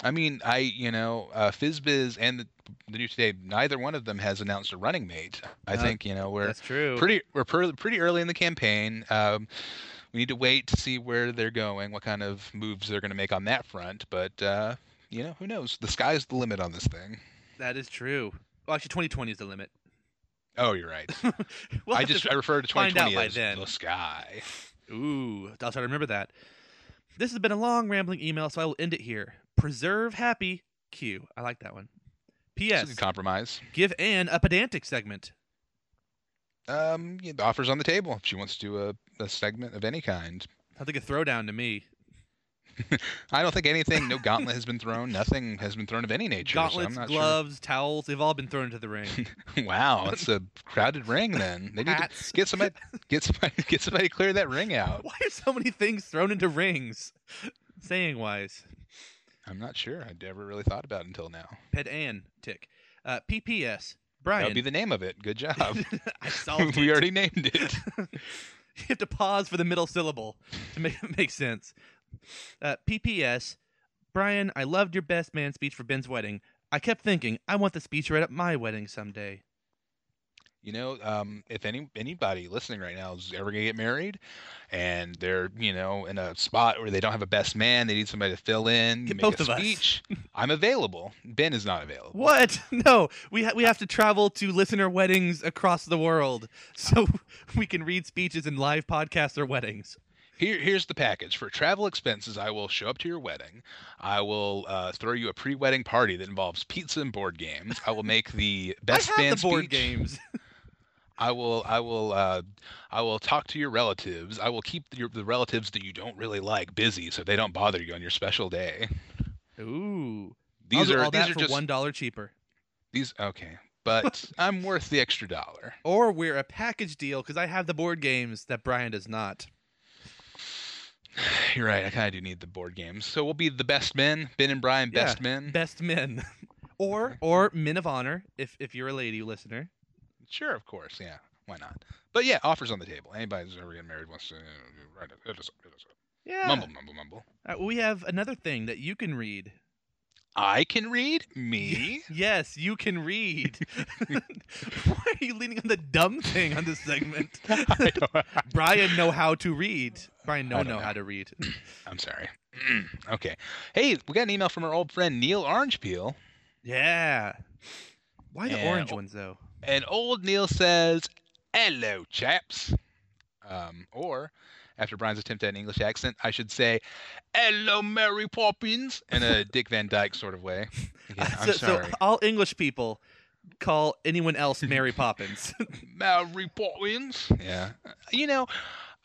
I mean, I you know, uh, Fizbiz and the, the new today, neither one of them has announced a running mate. I Uh, think you know we're That's true. pretty we're per, pretty early in the campaign. Um, we need to wait to see where they're going, what kind of moves they're going to make on that front. But uh, you know, who knows? The sky's the limit on this thing. That is true. Well, actually, 2020 is the limit. Oh, you're right. We'll I just I referred to 2020 by as then. the sky. Ooh, I'll try to remember that. This has been a long, rambling email, so I will end it here. Preserve happy. Q. I like that one. P.S. compromise. Give Anne a pedantic segment. Um, yeah, the offer's on the table if she wants to do a, a segment of any kind. I think a throwdown to me. I don't think anything, no gauntlet has been thrown. Nothing has been thrown of any nature. so Gauntlets, I'm not gloves, towels, they've all been thrown into the ring. wow, it's a crowded ring. Then they need Hats. to get somebody, get somebody, get somebody clear that ring out. Why are so many things thrown into rings? Saying wise. I'm not sure. I never really thought about it until now. Ped Ann tick. Uh, PPS. Brian. That would be the name of it. Good job. I solved we it. already named it. you have to pause for the middle syllable to make it make sense. Uh, PPS, Brian, I loved your best man speech for Ben's wedding. I kept thinking, I want the speech read at my wedding someday. You know, um, if any anybody listening right now is ever gonna get married, and they're you know in a spot where they don't have a best man, they need somebody to fill in, Get make both a of us. speech. I'm available. Ben is not available. What? No, we ha- we have to travel to listener weddings across the world so we can read speeches in live podcasts or weddings. Here, here's the package for travel expenses. I will show up to your wedding. I will uh, throw you a pre-wedding party that involves pizza and board games. I will make the best I have man the board speech. games. I will, I will, uh, I will talk to your relatives. I will keep your, the relatives that you don't really like busy, so they don't bother you on your special day. Ooh, These I'll are all these that are for just one dollar cheaper. these. Okay, but I'm worth the extra dollar. Or we're a package deal because I have the board games that Brian does not. You're right. I kind of do need the board games. So we'll be the best men, Ben and Brian, best Yeah, men. Best men. or or men of honor if if you're a lady listener. Sure, of course. Yeah, why not? But yeah, offers on the table. Anybody who's ever getting married wants to uh, write it. Hit us up, us up. Yeah. Mumble, mumble, mumble. Uh, we have another thing that you can read. I can read. Me. Yes, you can read. Why are you leaning on the dumb thing on this segment? Brian know how to read. Brian no know know. how to read. I'm sorry. okay. Hey, we got an email from our old friend Neil Orange Peel. Yeah. Why the Yeah, orange ones though? And old Neil says, "Hello, chaps." Um, or after Brian's attempt at an English accent, I should say, "Hello, Mary Poppins," in a Dick Van Dyke sort of way. Again, so, so all English people call anyone else Mary Poppins. Mary Poppins. Yeah. You know,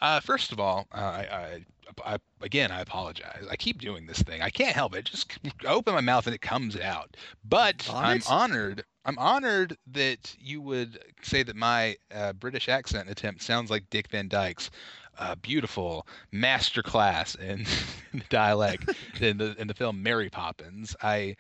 uh, first of all, uh, I, I, I, again, I apologize. I keep doing this thing. I can't help it. Just open my mouth and it comes out. But I'm honored. I'm honored that you would say that my uh, British accent attempt sounds like Dick Van Dyke's uh, beautiful master class in, in dialect in the in the film Mary Poppins. I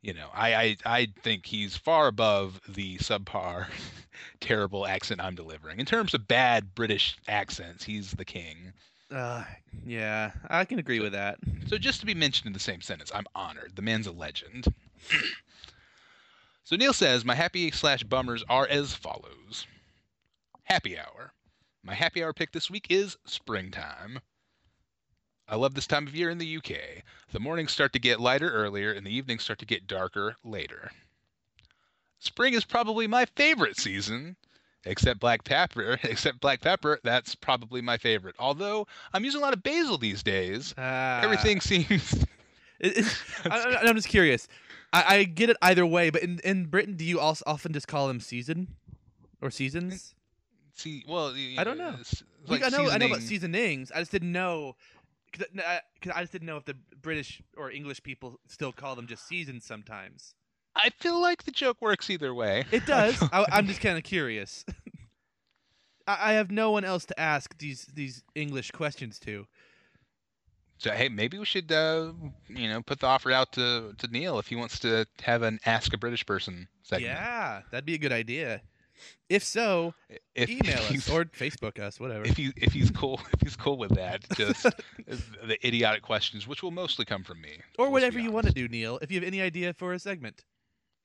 you know, I, I I think he's far above the subpar, terrible accent I'm delivering. In terms of bad British accents, he's the king. uh, yeah, I can agree with that. So just to be mentioned in the same sentence, I'm honored. The man's a legend. so Neil says my happy slash bummers are as follows. Happy hour. My happy hour pick this week is springtime. I love this time of year in the UK. The mornings start to get lighter earlier and the evenings start to get darker later. Spring is probably my favorite season, except black pepper. Except black pepper, that's probably my favorite. Although I'm using a lot of basil these days. Uh, Everything seems It, it, I, I- I'm just curious. I, I get it either way, but in, in Britain, do you also often just call them season or seasons? see well. I don't know. Like, I know I know about seasonings. I just didn't know because I, just didn't know if the British or English people still call them just seasons sometimes. I feel like the joke works either way. It does. I, I'm just kind of curious. I, I have no one else to ask these these English questions to. So hey, maybe we should, uh, you know, put the offer out to, to Neil if he wants to have an Ask a British Person segment. Yeah, that'd be a good idea. If so, If, email if us or Facebook us, whatever. if he if he's cool if he's cool with that, just the idiotic questions, which will mostly come from me. or whatever you want to do, Neil. If you have any idea for a segment.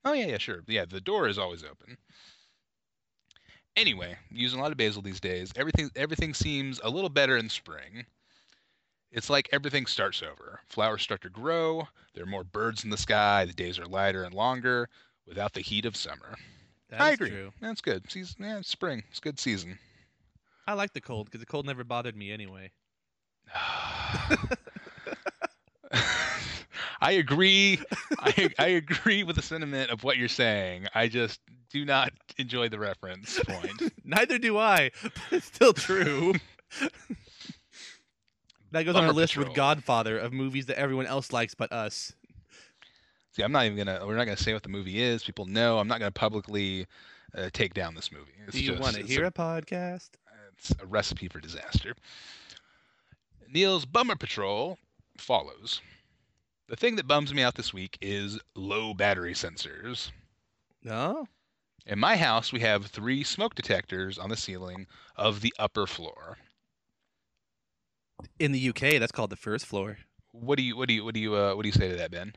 Oh yeah, yeah, sure. Yeah, the door is always open. Anyway, using a lot of basil these days. Everything everything seems a little better in spring. It's like everything starts over. Flowers start to grow. There are more birds in the sky. The days are lighter and longer without the heat of summer. That's I agree. true. That's good. Season, yeah, it's spring. It's a good season. I like the cold because the cold never bothered me anyway. I agree. I, I agree with the sentiment of what you're saying. I just do not enjoy the reference point. Neither do I. But it's still true. that goes on our list with Godfather of movies that everyone else likes but us. See, I'm not even gonna. We're not gonna say what the movie is. People know. I'm not gonna publicly uh, take down this movie. It's do you want to hear a, a podcast? It's a recipe for disaster. Neil's Bummer Patrol follows. The thing that bums me out this week is low battery sensors. No. In my house, we have three smoke detectors on the ceiling of the upper floor. In the UK, that's called the first floor. What do you what do you what do you uh, what do you say to that, Ben?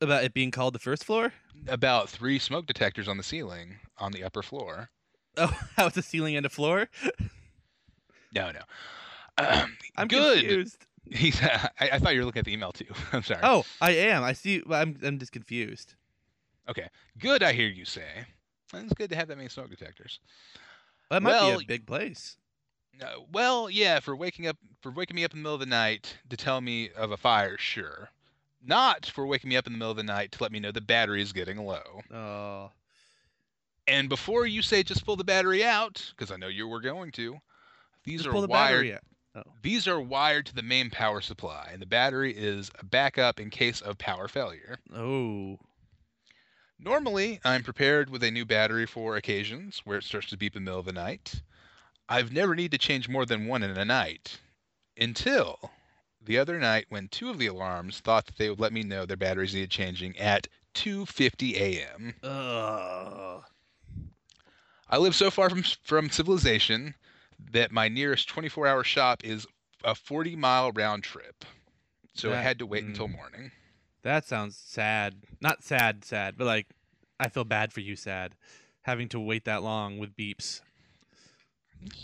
About it being called the first floor? About three smoke detectors on the ceiling on the upper floor. Oh, how's a ceiling and a floor? No, no. Um, I'm good. confused. He's. I, I thought you were looking at the email too. I'm sorry. Oh, I am. I see. I'm. I'm just confused. Okay. Good. I hear you say. It's good to have that many smoke detectors. That might Well, be a big place. Uh, well, yeah, for waking up for waking me up in the middle of the night to tell me of a fire, sure. Not for waking me up in the middle of the night to let me know the battery is getting low. Oh, And before you say just pull the battery out, because I know you were going to, these just are the wired. Oh. These are wired to the main power supply, and the battery is a backup in case of power failure. Oh. Normally, I'm prepared with a new battery for occasions where it starts to beep in the middle of the night. I've never need to change more than one in a night. Until the other night when two of the alarms thought that they would let me know their batteries needed changing at 2:50 a.m. Ugh. I live so far from from civilization that my nearest 24-hour shop is a 40-mile round trip. So I had to wait until mm. morning. That sounds sad. Not sad, sad, but like I feel bad for you, sad, having to wait that long with beeps.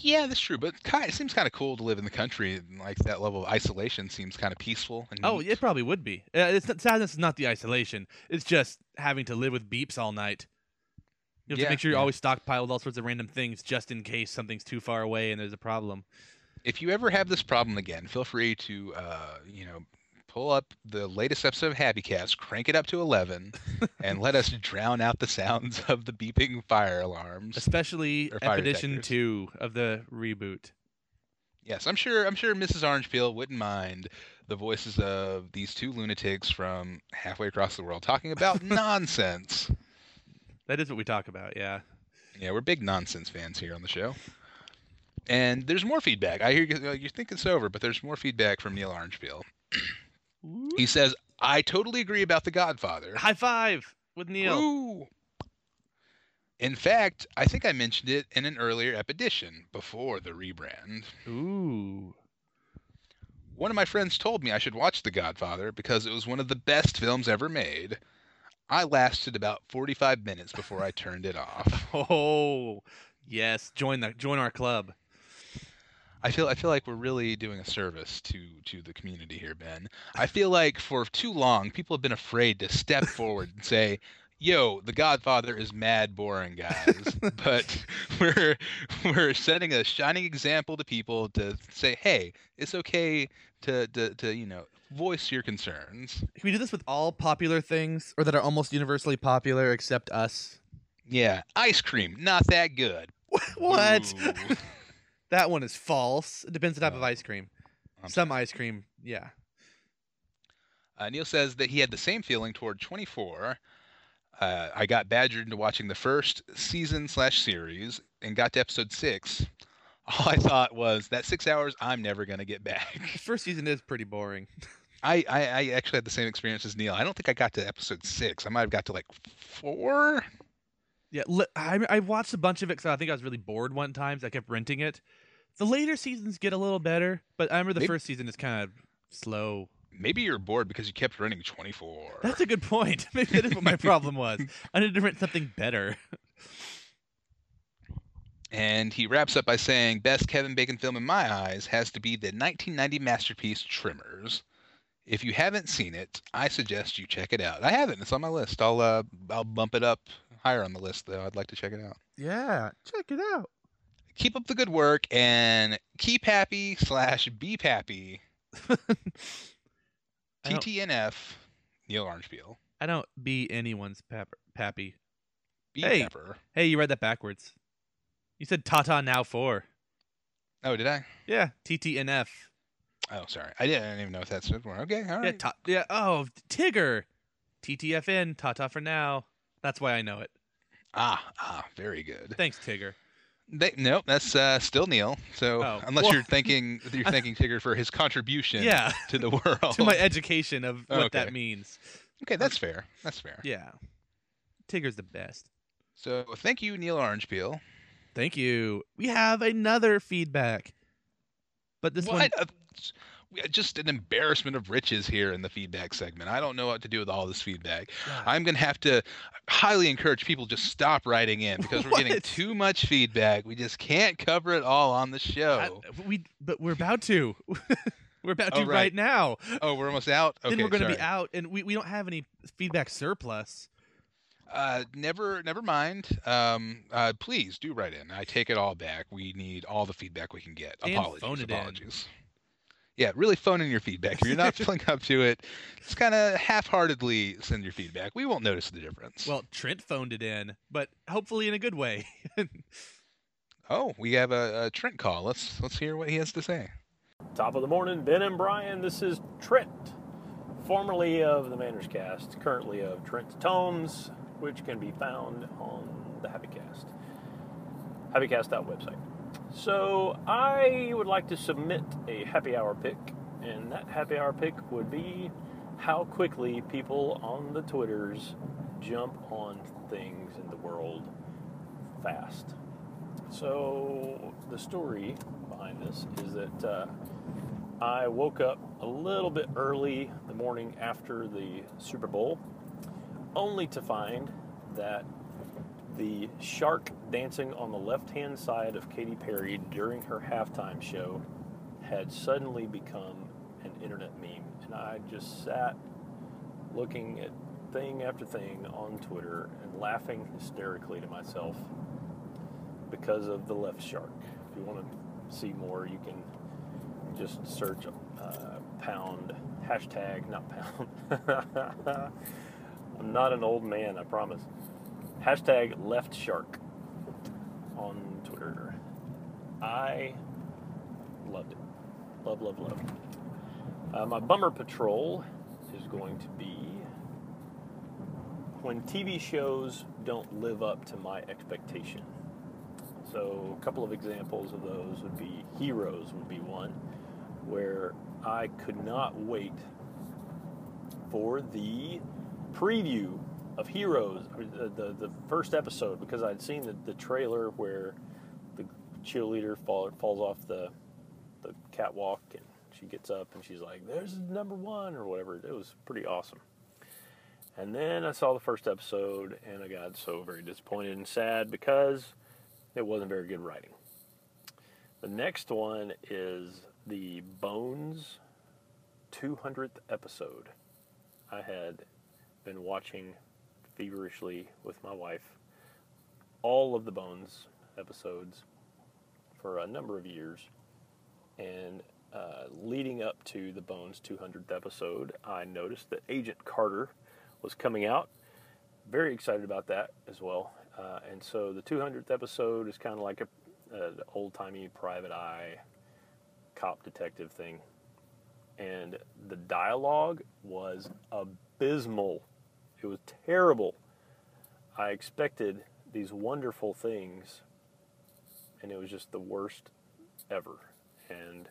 Yeah, that's true, but kind it seems kind of cool to live in the country and like that level of isolation seems kind of peaceful and Oh, neat. it probably would be. Uh, it's not, sadness is not the isolation. It's just having to live with beeps all night. You have Yeah, to make sure you're yeah. always stockpiled all sorts of random things just in case something's too far away and there's a problem. if you ever have this problem again, feel free to uh, you know, pull up the latest episode of Happy Cast, crank it up to 11, and let us drown out the sounds of the beeping fire alarms. Especially Or fire Expedition detectors. 2 of the reboot. Yes, I'm sure. I'm sure Mrs. Orange Peel wouldn't mind the voices of these two lunatics from halfway across the world talking about nonsense. That is what we talk about, yeah. Yeah, we're big nonsense fans here on the show. And there's more feedback. I hear you, you think it's over, but there's more feedback from Neil He says, "I totally agree about The Godfather. High five with Neil. Woo! In fact, I think I mentioned it in an earlier epedition before the rebrand. Ooh. One of my friends told me I should watch The Godfather because it was one of the best films ever made. I lasted about 45 minutes before I turned it off. Oh, yes. Join the join our club. I feel I feel like we're really doing a service to to the community here, Ben. I feel like for too long people have been afraid to step forward and say, "Yo, The Godfather is mad boring, guys." but we're we're setting a shining example to people to say, "Hey, it's okay to to, to you know voice your concerns." Can we do this with all popular things or that are almost universally popular except us? Yeah, ice cream, not that good. What? That one is false. It depends on the type of Oh. ice cream. I'm Some ice cream, yeah. Uh, Neil says that he had the same feeling toward 24. Uh, I got badgered into watching the first season slash series and got to episode six. All I thought was that six hours I'm never gonna get back. The first season is pretty boring. I, I, I actually had the same experience as Neil. I don't think I got to episode six. I might have got to like four. Yeah, li- I I watched a bunch of it because I think I was really bored one time, so I kept renting it. The later seasons get a little better, but I remember the Maybe- first season is kind of slow. Maybe you're bored because you kept running 24. That's a good point. Maybe that is what my problem was. I needed to rent something better. And he wraps up by saying, best Kevin Bacon film in my eyes has to be the 1990 masterpiece Tremors. If you haven't seen it, I suggest you check it out. I haven't. It's on my list. I'll uh, I'll bump it up higher on the list though. I'd like to check it out. Yeah, check it out. Keep up the good work and keep happy slash be happy. TTNF Neil Orangepeel. I don't be anyone's pepper, pappy. Be Hey. pepper. Hey, you read that backwards. You said Tata now four. Oh, did I? Yeah, TTNF. Oh, sorry. I didn't, I didn't even know if that stood for. Okay, all right. Yeah, ta- yeah. Oh, Tigger. TTFN. Tata for now. That's why I know it. Ah, ah, very good. Thanks, Tigger. They, nope, that's uh, still Neil. So Oh, unless well- you're thanking you're thanking Tigger for his contribution Yeah. to the world. to my education of what that means. okay, that's fair. That's fair. Yeah. Tigger's the best. So thank you, Neil Orange Peel. Thank you. We have another feedback. But this one What? Uh, we- just an embarrassment of riches here in the feedback segment. I don't know what to do with all this feedback. I'm gonna have to highly encourage people just stop writing in because we're getting too much feedback. We just can't cover it all on the show. I- we but we're about to. we're about to Oh, right. right. now. oh, we're almost out. Okay, then we're going to be out and we, we don't have any feedback surplus. Uh, never, never mind. Um, uh, please do write in. I take it all back. We need all the feedback we can get. And Apologies. it in. Apologies. Yeah, really phone in your feedback. If you're not filling up to it, just kind of half-heartedly send your feedback. We won't notice the difference. Well, Trent phoned it in, but hopefully in a good way. oh, we have a, a Trent call. Let's let's hear what he has to say. Top of the morning, Ben and Brian. This is Trent, formerly of the Manners Cast, currently of Trent's Tones, which can be found on the Happycast. Happycast.website. So I would like to submit a happy hour pick, and that happy hour pick would be how quickly people on the Twitters jump on things in the world fast. So the story behind this is that uh, I woke up a little bit early the morning after the Super Bowl, only to find that the shark dancing on the left hand side of Katy Perry during her halftime show had suddenly become an internet meme. And I just sat looking at thing after thing on Twitter and laughing hysterically to myself because of the left shark. If you want to see more, you can just search uh, pound, hashtag, not pound. I'm not an old man, I promise. Hashtag left shark on Twitter. I loved it. Love, love, love. Uh, my bummer patrol is going to be when TV shows don't live up to my expectation. So, a couple of examples of those would be Heroes, would be one, where I could not wait for the preview of Heroes, the, the, first episode, because I'd seen the, the trailer where the cheerleader fall, falls off the, the catwalk and she gets up and she's like, there's number one, or whatever. It was pretty awesome. And then I saw the first episode and I got so very disappointed and sad because it wasn't very good writing. The next one is the Bones 200th episode. I had been watching feverishly with my wife all of the Bones episodes for a number of years. And uh, leading up to the Bones 200th episode, I noticed that Agent Carter was coming out. Very excited about that as well. Uh, and so the 200th episode is kind of like a, old timey private eye cop detective thing. And the dialogue was abysmal. It was terrible. I expected these wonderful things, and it was just the worst ever. And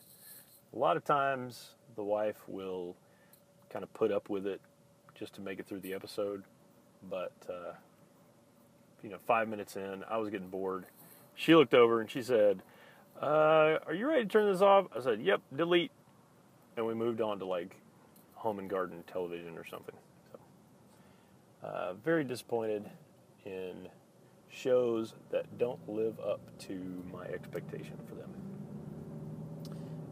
a lot of times the wife will kind of put up with it just to make it through the episode. But, uh, you know, five minutes in, I was getting bored. She looked over and she said, uh, Are you ready to turn this off? I said, Yep, delete. And we moved on to like home and garden television or something. Uh, very disappointed in shows that don't live up to my expectation for them.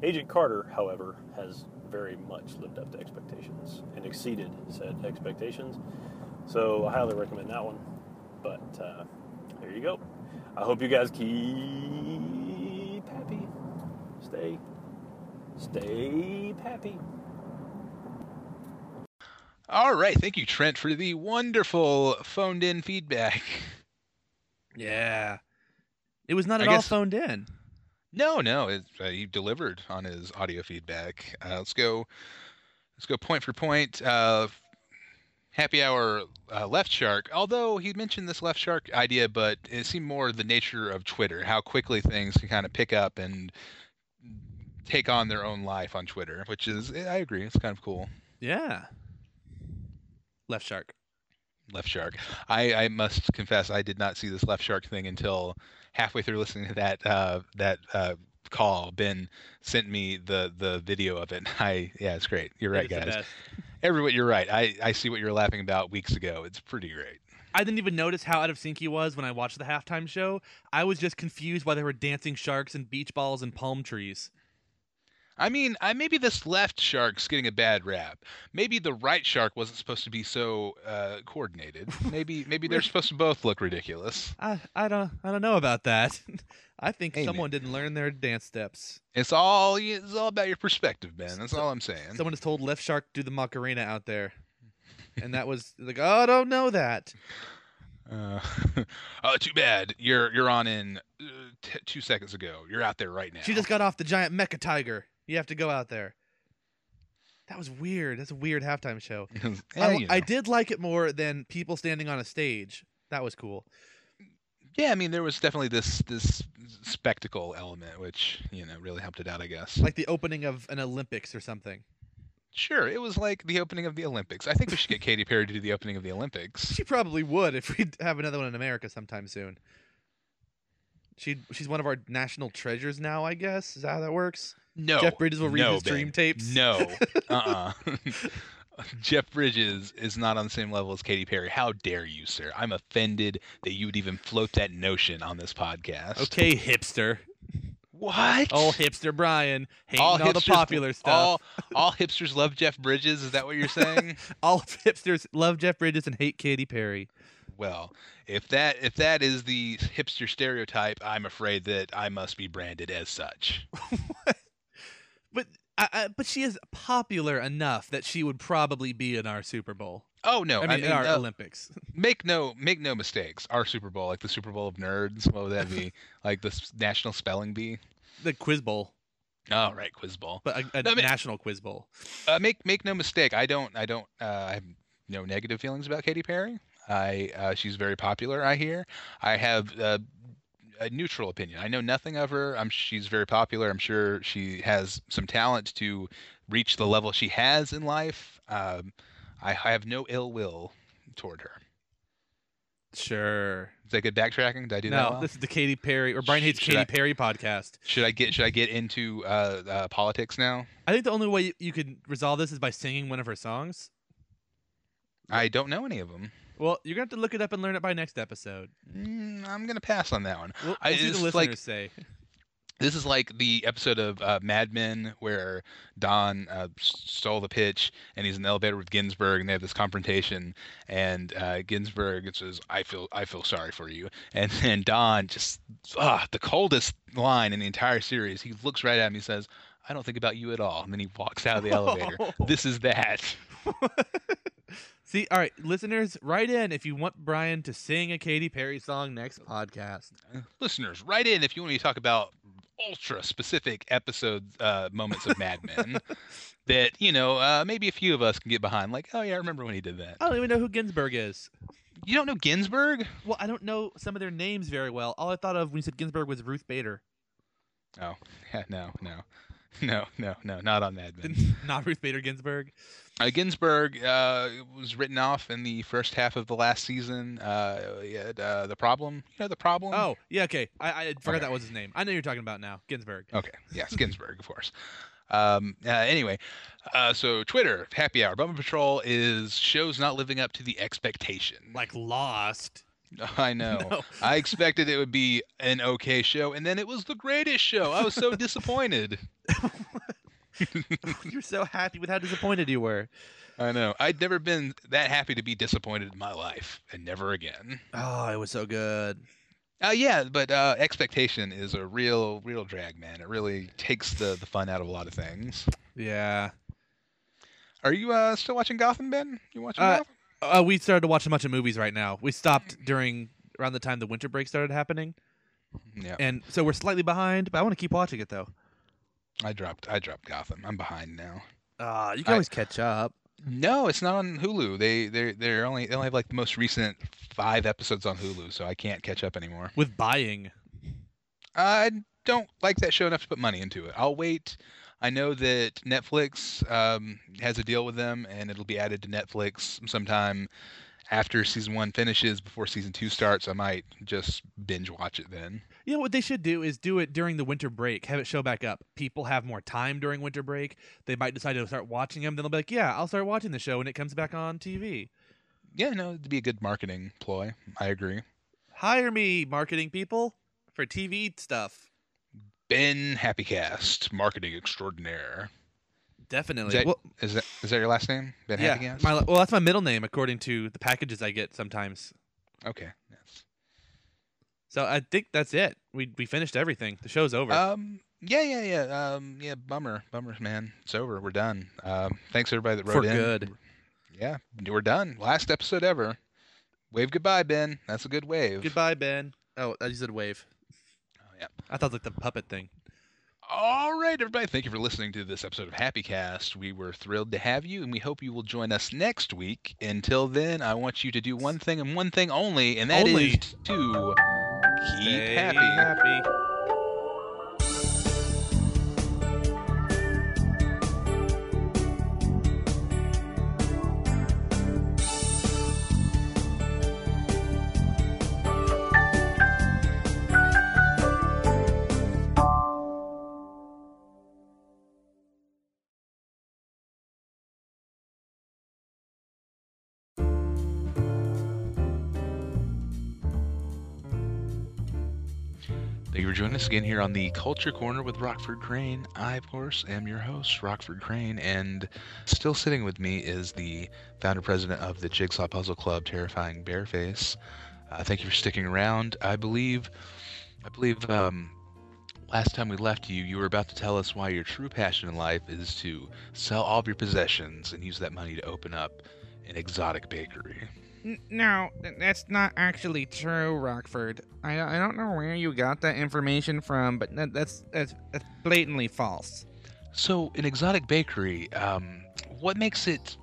Agent Carter, however, has very much lived up to expectations and exceeded said expectations. So I highly recommend that one. But uh, there you go. I hope you guys keep happy. Stay, stay happy. All right, thank you, Trent, for the wonderful phoned-in feedback. Yeah. It was not I at all guess- phoned in. No, no, it, uh, he delivered on his audio feedback. Uh, let's go. Let's go point for point. Uh, happy hour uh, left shark. Although he mentioned this left shark idea, but it seemed more the nature of Twitter, how quickly things can kind of pick up and take on their own life on Twitter, which is I agree, it's kind of cool. Yeah. Left shark. Left shark. I, I must confess, I did not see this left shark thing until halfway through listening to that uh, that uh, call. Ben sent me the the video of it. I yeah, it's great. You're right, It is the guys. Everyone, you're right. I I see what you're laughing about weeks ago. It's pretty great. I didn't even notice how out of sync he was when I watched the halftime show. I was just confused why there were dancing sharks and beach balls and palm trees. I mean, I maybe this left shark's getting a bad rap. Maybe the right shark wasn't supposed to be so uh, coordinated. Maybe maybe they're supposed to both look ridiculous. I I don't I don't know about that. I think Hey, man. someone didn't learn their dance steps. It's all it's all about your perspective, Ben. That's all I'm saying. Someone has told left shark do the Macarena out there, and that was like, oh, I don't know that. Uh, oh, too bad. You're you're on in uh, t- two seconds ago. You're out there right now. She just got off the giant mecha tiger. You have to go out there. That was weird. That's a weird halftime show. Eh, I, you I did like it more than people standing on a stage. That was cool. Yeah, I mean there was definitely this this spectacle element, which you know really helped it out, I guess. Like the opening of an Olympics or something. Sure, it was like the opening of the Olympics. I think we should get Katy Perry to do the opening of the Olympics. She probably would if we have another one in America sometime soon. She she's one of our national treasures now, I guess. Is that how that works? No, Jeff Bridges will read no, his dream tapes. No, uh, uh Jeff Bridges is not on the same level as Katy Perry. How dare you, sir? I'm offended that you would even float that notion on this podcast. Okay, hipster. What? Oh, hipster Brian hating all, the hipsters- popular stuff. All, all hipsters love Jeff Bridges. Is that what you're saying? all hipsters love Jeff Bridges and hate Katy Perry. well, if that if that is the hipster stereotype, I'm afraid that I must be branded as such. But I, I, but she is popular enough that she would probably be in our Super Bowl. Oh no! I mean, in our uh, Olympics. make no make no mistakes. Our Super Bowl, like the Super Bowl of nerds, what would that be? like the s- National Spelling Bee? The Quiz Bowl, Oh right, Quiz Bowl. but a, a No, I mean- national Quiz Bowl. Uh, make make no mistake. I don't I don't uh, I have no negative feelings about Katy Perry. I uh, she's very popular. I hear. I have uh, a neutral opinion. I know nothing of her. I'm she's very popular. I'm sure she has some talent to reach the level she has in life. Um, I, I have no ill will toward her. Sure. Is that good backtracking? Did I do that? No, well? this is the Katy Perry or Brian hates Katy I- Perry podcast. Should I get should I get into uh, uh, politics now? I think the only way you could resolve this is by singing one of her songs. I don't know any of them. Well, you're gonna have to look it up and learn it by next episode. Mm, I'm gonna pass on that one. We'll, I- we'll see what it's the like- listeners say. This is like the episode of uh, Mad Men where Don uh, stole the pitch and he's in the elevator with Ginsberg and they have this confrontation and uh, Ginsberg says, "I feel I feel sorry for you," and then Don just ah the coldest line in the entire series. He looks right at me and says, "I don't think about you at all," and then he walks out of the elevator. This is that. See, all right, listeners, write in if you want Brian to sing a Katy Perry song next podcast. Listeners, write in if you want me to talk about ultra specific episode uh, moments of Mad Men that you know uh, maybe a few of us can get behind. Like, oh yeah, I remember when he did that. I don't even know who Ginsberg is. You don't know Ginsberg? Well, I don't know some of their names very well. All I thought of when you said Ginsberg was Ruth Bader, Oh, yeah, no, no, no, no, no, not on Mad Men. not Ruth Bader Ginsburg. Uh, Ginsberg uh, was written off in the first half of the last season. Uh, had, uh, the problem, you know, the problem. Oh, yeah, okay. I, I forgot Okay. that was his name. I know you're talking about now. Ginsberg. Okay. Yes, Ginsberg, of course. Um, uh, anyway, uh, so Twitter, Happy Hour, Bummer Patrol is shows not living up to the expectation. Like Lost. I know. No. I expected it would be an okay show, and then it was the greatest show. I was so disappointed. you're so happy with how disappointed you were. I know. I'd never been that happy to be disappointed in my life, and never again. Oh, it was so good. Uh, yeah, but uh, expectation is a real, real drag, man. It really takes the, the fun out of a lot of things. Yeah. Are you uh, still watching Gotham, Ben? You watching Uh, Gotham? Uh, we started to watch a bunch of movies right now. We stopped during around the time the winter break started happening, Yeah, and so we're slightly behind. But I want to keep watching it though. I dropped. I dropped Gotham. I'm behind now. Ah, you can I- always catch up. No, it's not on Hulu. They they they're only they only have like the most recent five episodes on Hulu, so I can't catch up anymore. with buying. I don't like that show enough to put money into it. I'll wait. I know that Netflix um, has a deal with them, and it'll be added to Netflix sometime after season one finishes, before season two starts. I might just binge watch it then. You know what they should do is do it during the winter break. Have it show back up. People have more time during winter break. They might decide to start watching them. Then they'll be like, "Yeah, I'll start watching the show when it comes back on TV." Yeah, no, it'd be a good marketing ploy. I agree. Hire me, marketing people, for TV stuff. Ben Happycast, marketing extraordinaire. Definitely. Is that, well, is that is that your last name? Ben yeah, Happycast. my, well, that's my middle name according to the packages I get sometimes. Okay. Yes. So I think that's it. We we finished everything. The show's over. Um. Yeah. Yeah. Yeah. Um. Yeah. Bummer. Bummer, man. It's over. We're done. Um. Thanks everybody that wrote For in. good. Yeah. We're done. Last episode ever. Wave goodbye, Ben. That's a good wave. Goodbye, Ben. Oh, I just said wave. Yeah. I thought it was like the puppet thing. All right, everybody. Thank you for listening to this episode of Happy Cast. We were thrilled to have you, and we hope you will join us next week. Until then, I want you to do one thing and one thing only, and that is Only? to Keep Stay happy. happy. For joining us again here on the Culture Corner with Rockford Crane. I, of course, am your host, Rockford Crane, and still sitting with me is the founder president of the Jigsaw Puzzle Club, Terrifying Bareface. Uh, thank you for sticking around. I believe, I believe, um, last time we left you, you were about to tell us why your true passion in life is to sell all of your possessions and use that money to open up an exotic bakery. No, that's not actually true, Rockford. I, I don't know where you got that information from, but that, that's, that's that's blatantly false. So, an exotic bakery, um, what makes it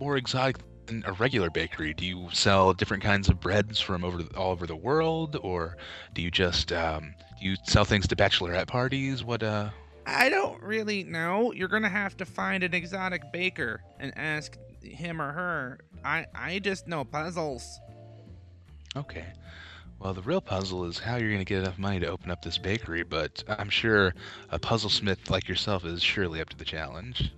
more exotic than a regular bakery? Do you sell different kinds of breads from over all over the world, or do you just um, do you sell things to bachelorette parties? What uh? I don't really know. You're gonna have to find an exotic baker and ask him or her. I I just know puzzles. Okay. Well, the real puzzle is how you're going to get enough money to open up this bakery, but I'm sure a puzzle smith like yourself is surely up to the challenge.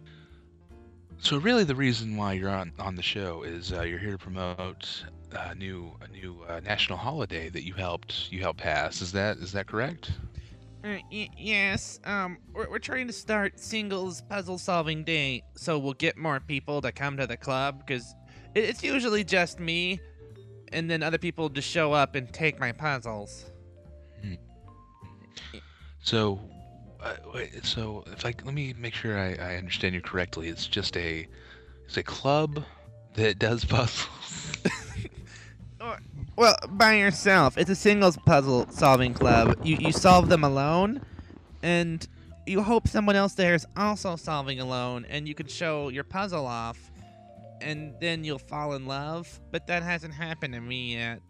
So, really, the reason why you're on, on the show is uh, you're here to promote a new a new uh, national holiday that you helped you helped pass. Is that is that correct? Uh, y- yes. Um, we're, we're trying to start singles puzzle solving day, so we'll get more people to come to the club because it's usually just me, and then other people just show up and take my puzzles. So, uh, wait, so if I let me make sure I, I understand you correctly, it's just a it's a club that does puzzles. Well, by yourself. It's a singles puzzle solving club. You you solve them alone, and you hope someone else there is also solving alone, and you can show your puzzle off, and then you'll fall in love. But that hasn't happened to me yet.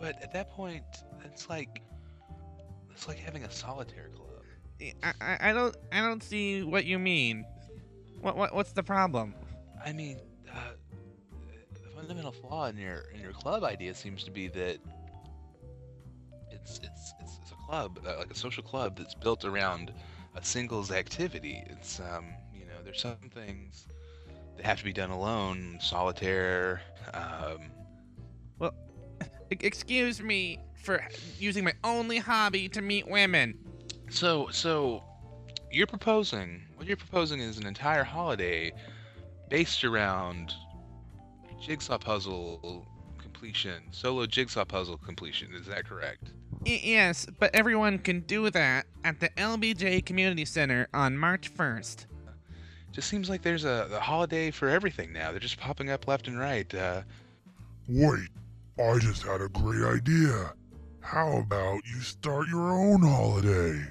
But at that point, it's like it's like having a solitaire club. I, I, I don't I don't see what you mean. What what what's the problem? I mean, uh, the fundamental flaw in your in your club idea seems to be that it's it's it's, it's a club, uh, like a social club that's built around a singles activity. It's um, you know, there's some things that have to be done alone, solitaire. Um, Well, excuse me for using my only hobby to meet women. So, so you're proposing what you're proposing is an entire holiday based around jigsaw puzzle completion, solo jigsaw puzzle completion. Is that correct? Yes, but everyone can do that at the LBJ Community Center on March 1st. Just seems like there's a, a holiday for everything now. They're just popping up left and right. Uh, Wait, I just had a great idea. How about you start your own holiday?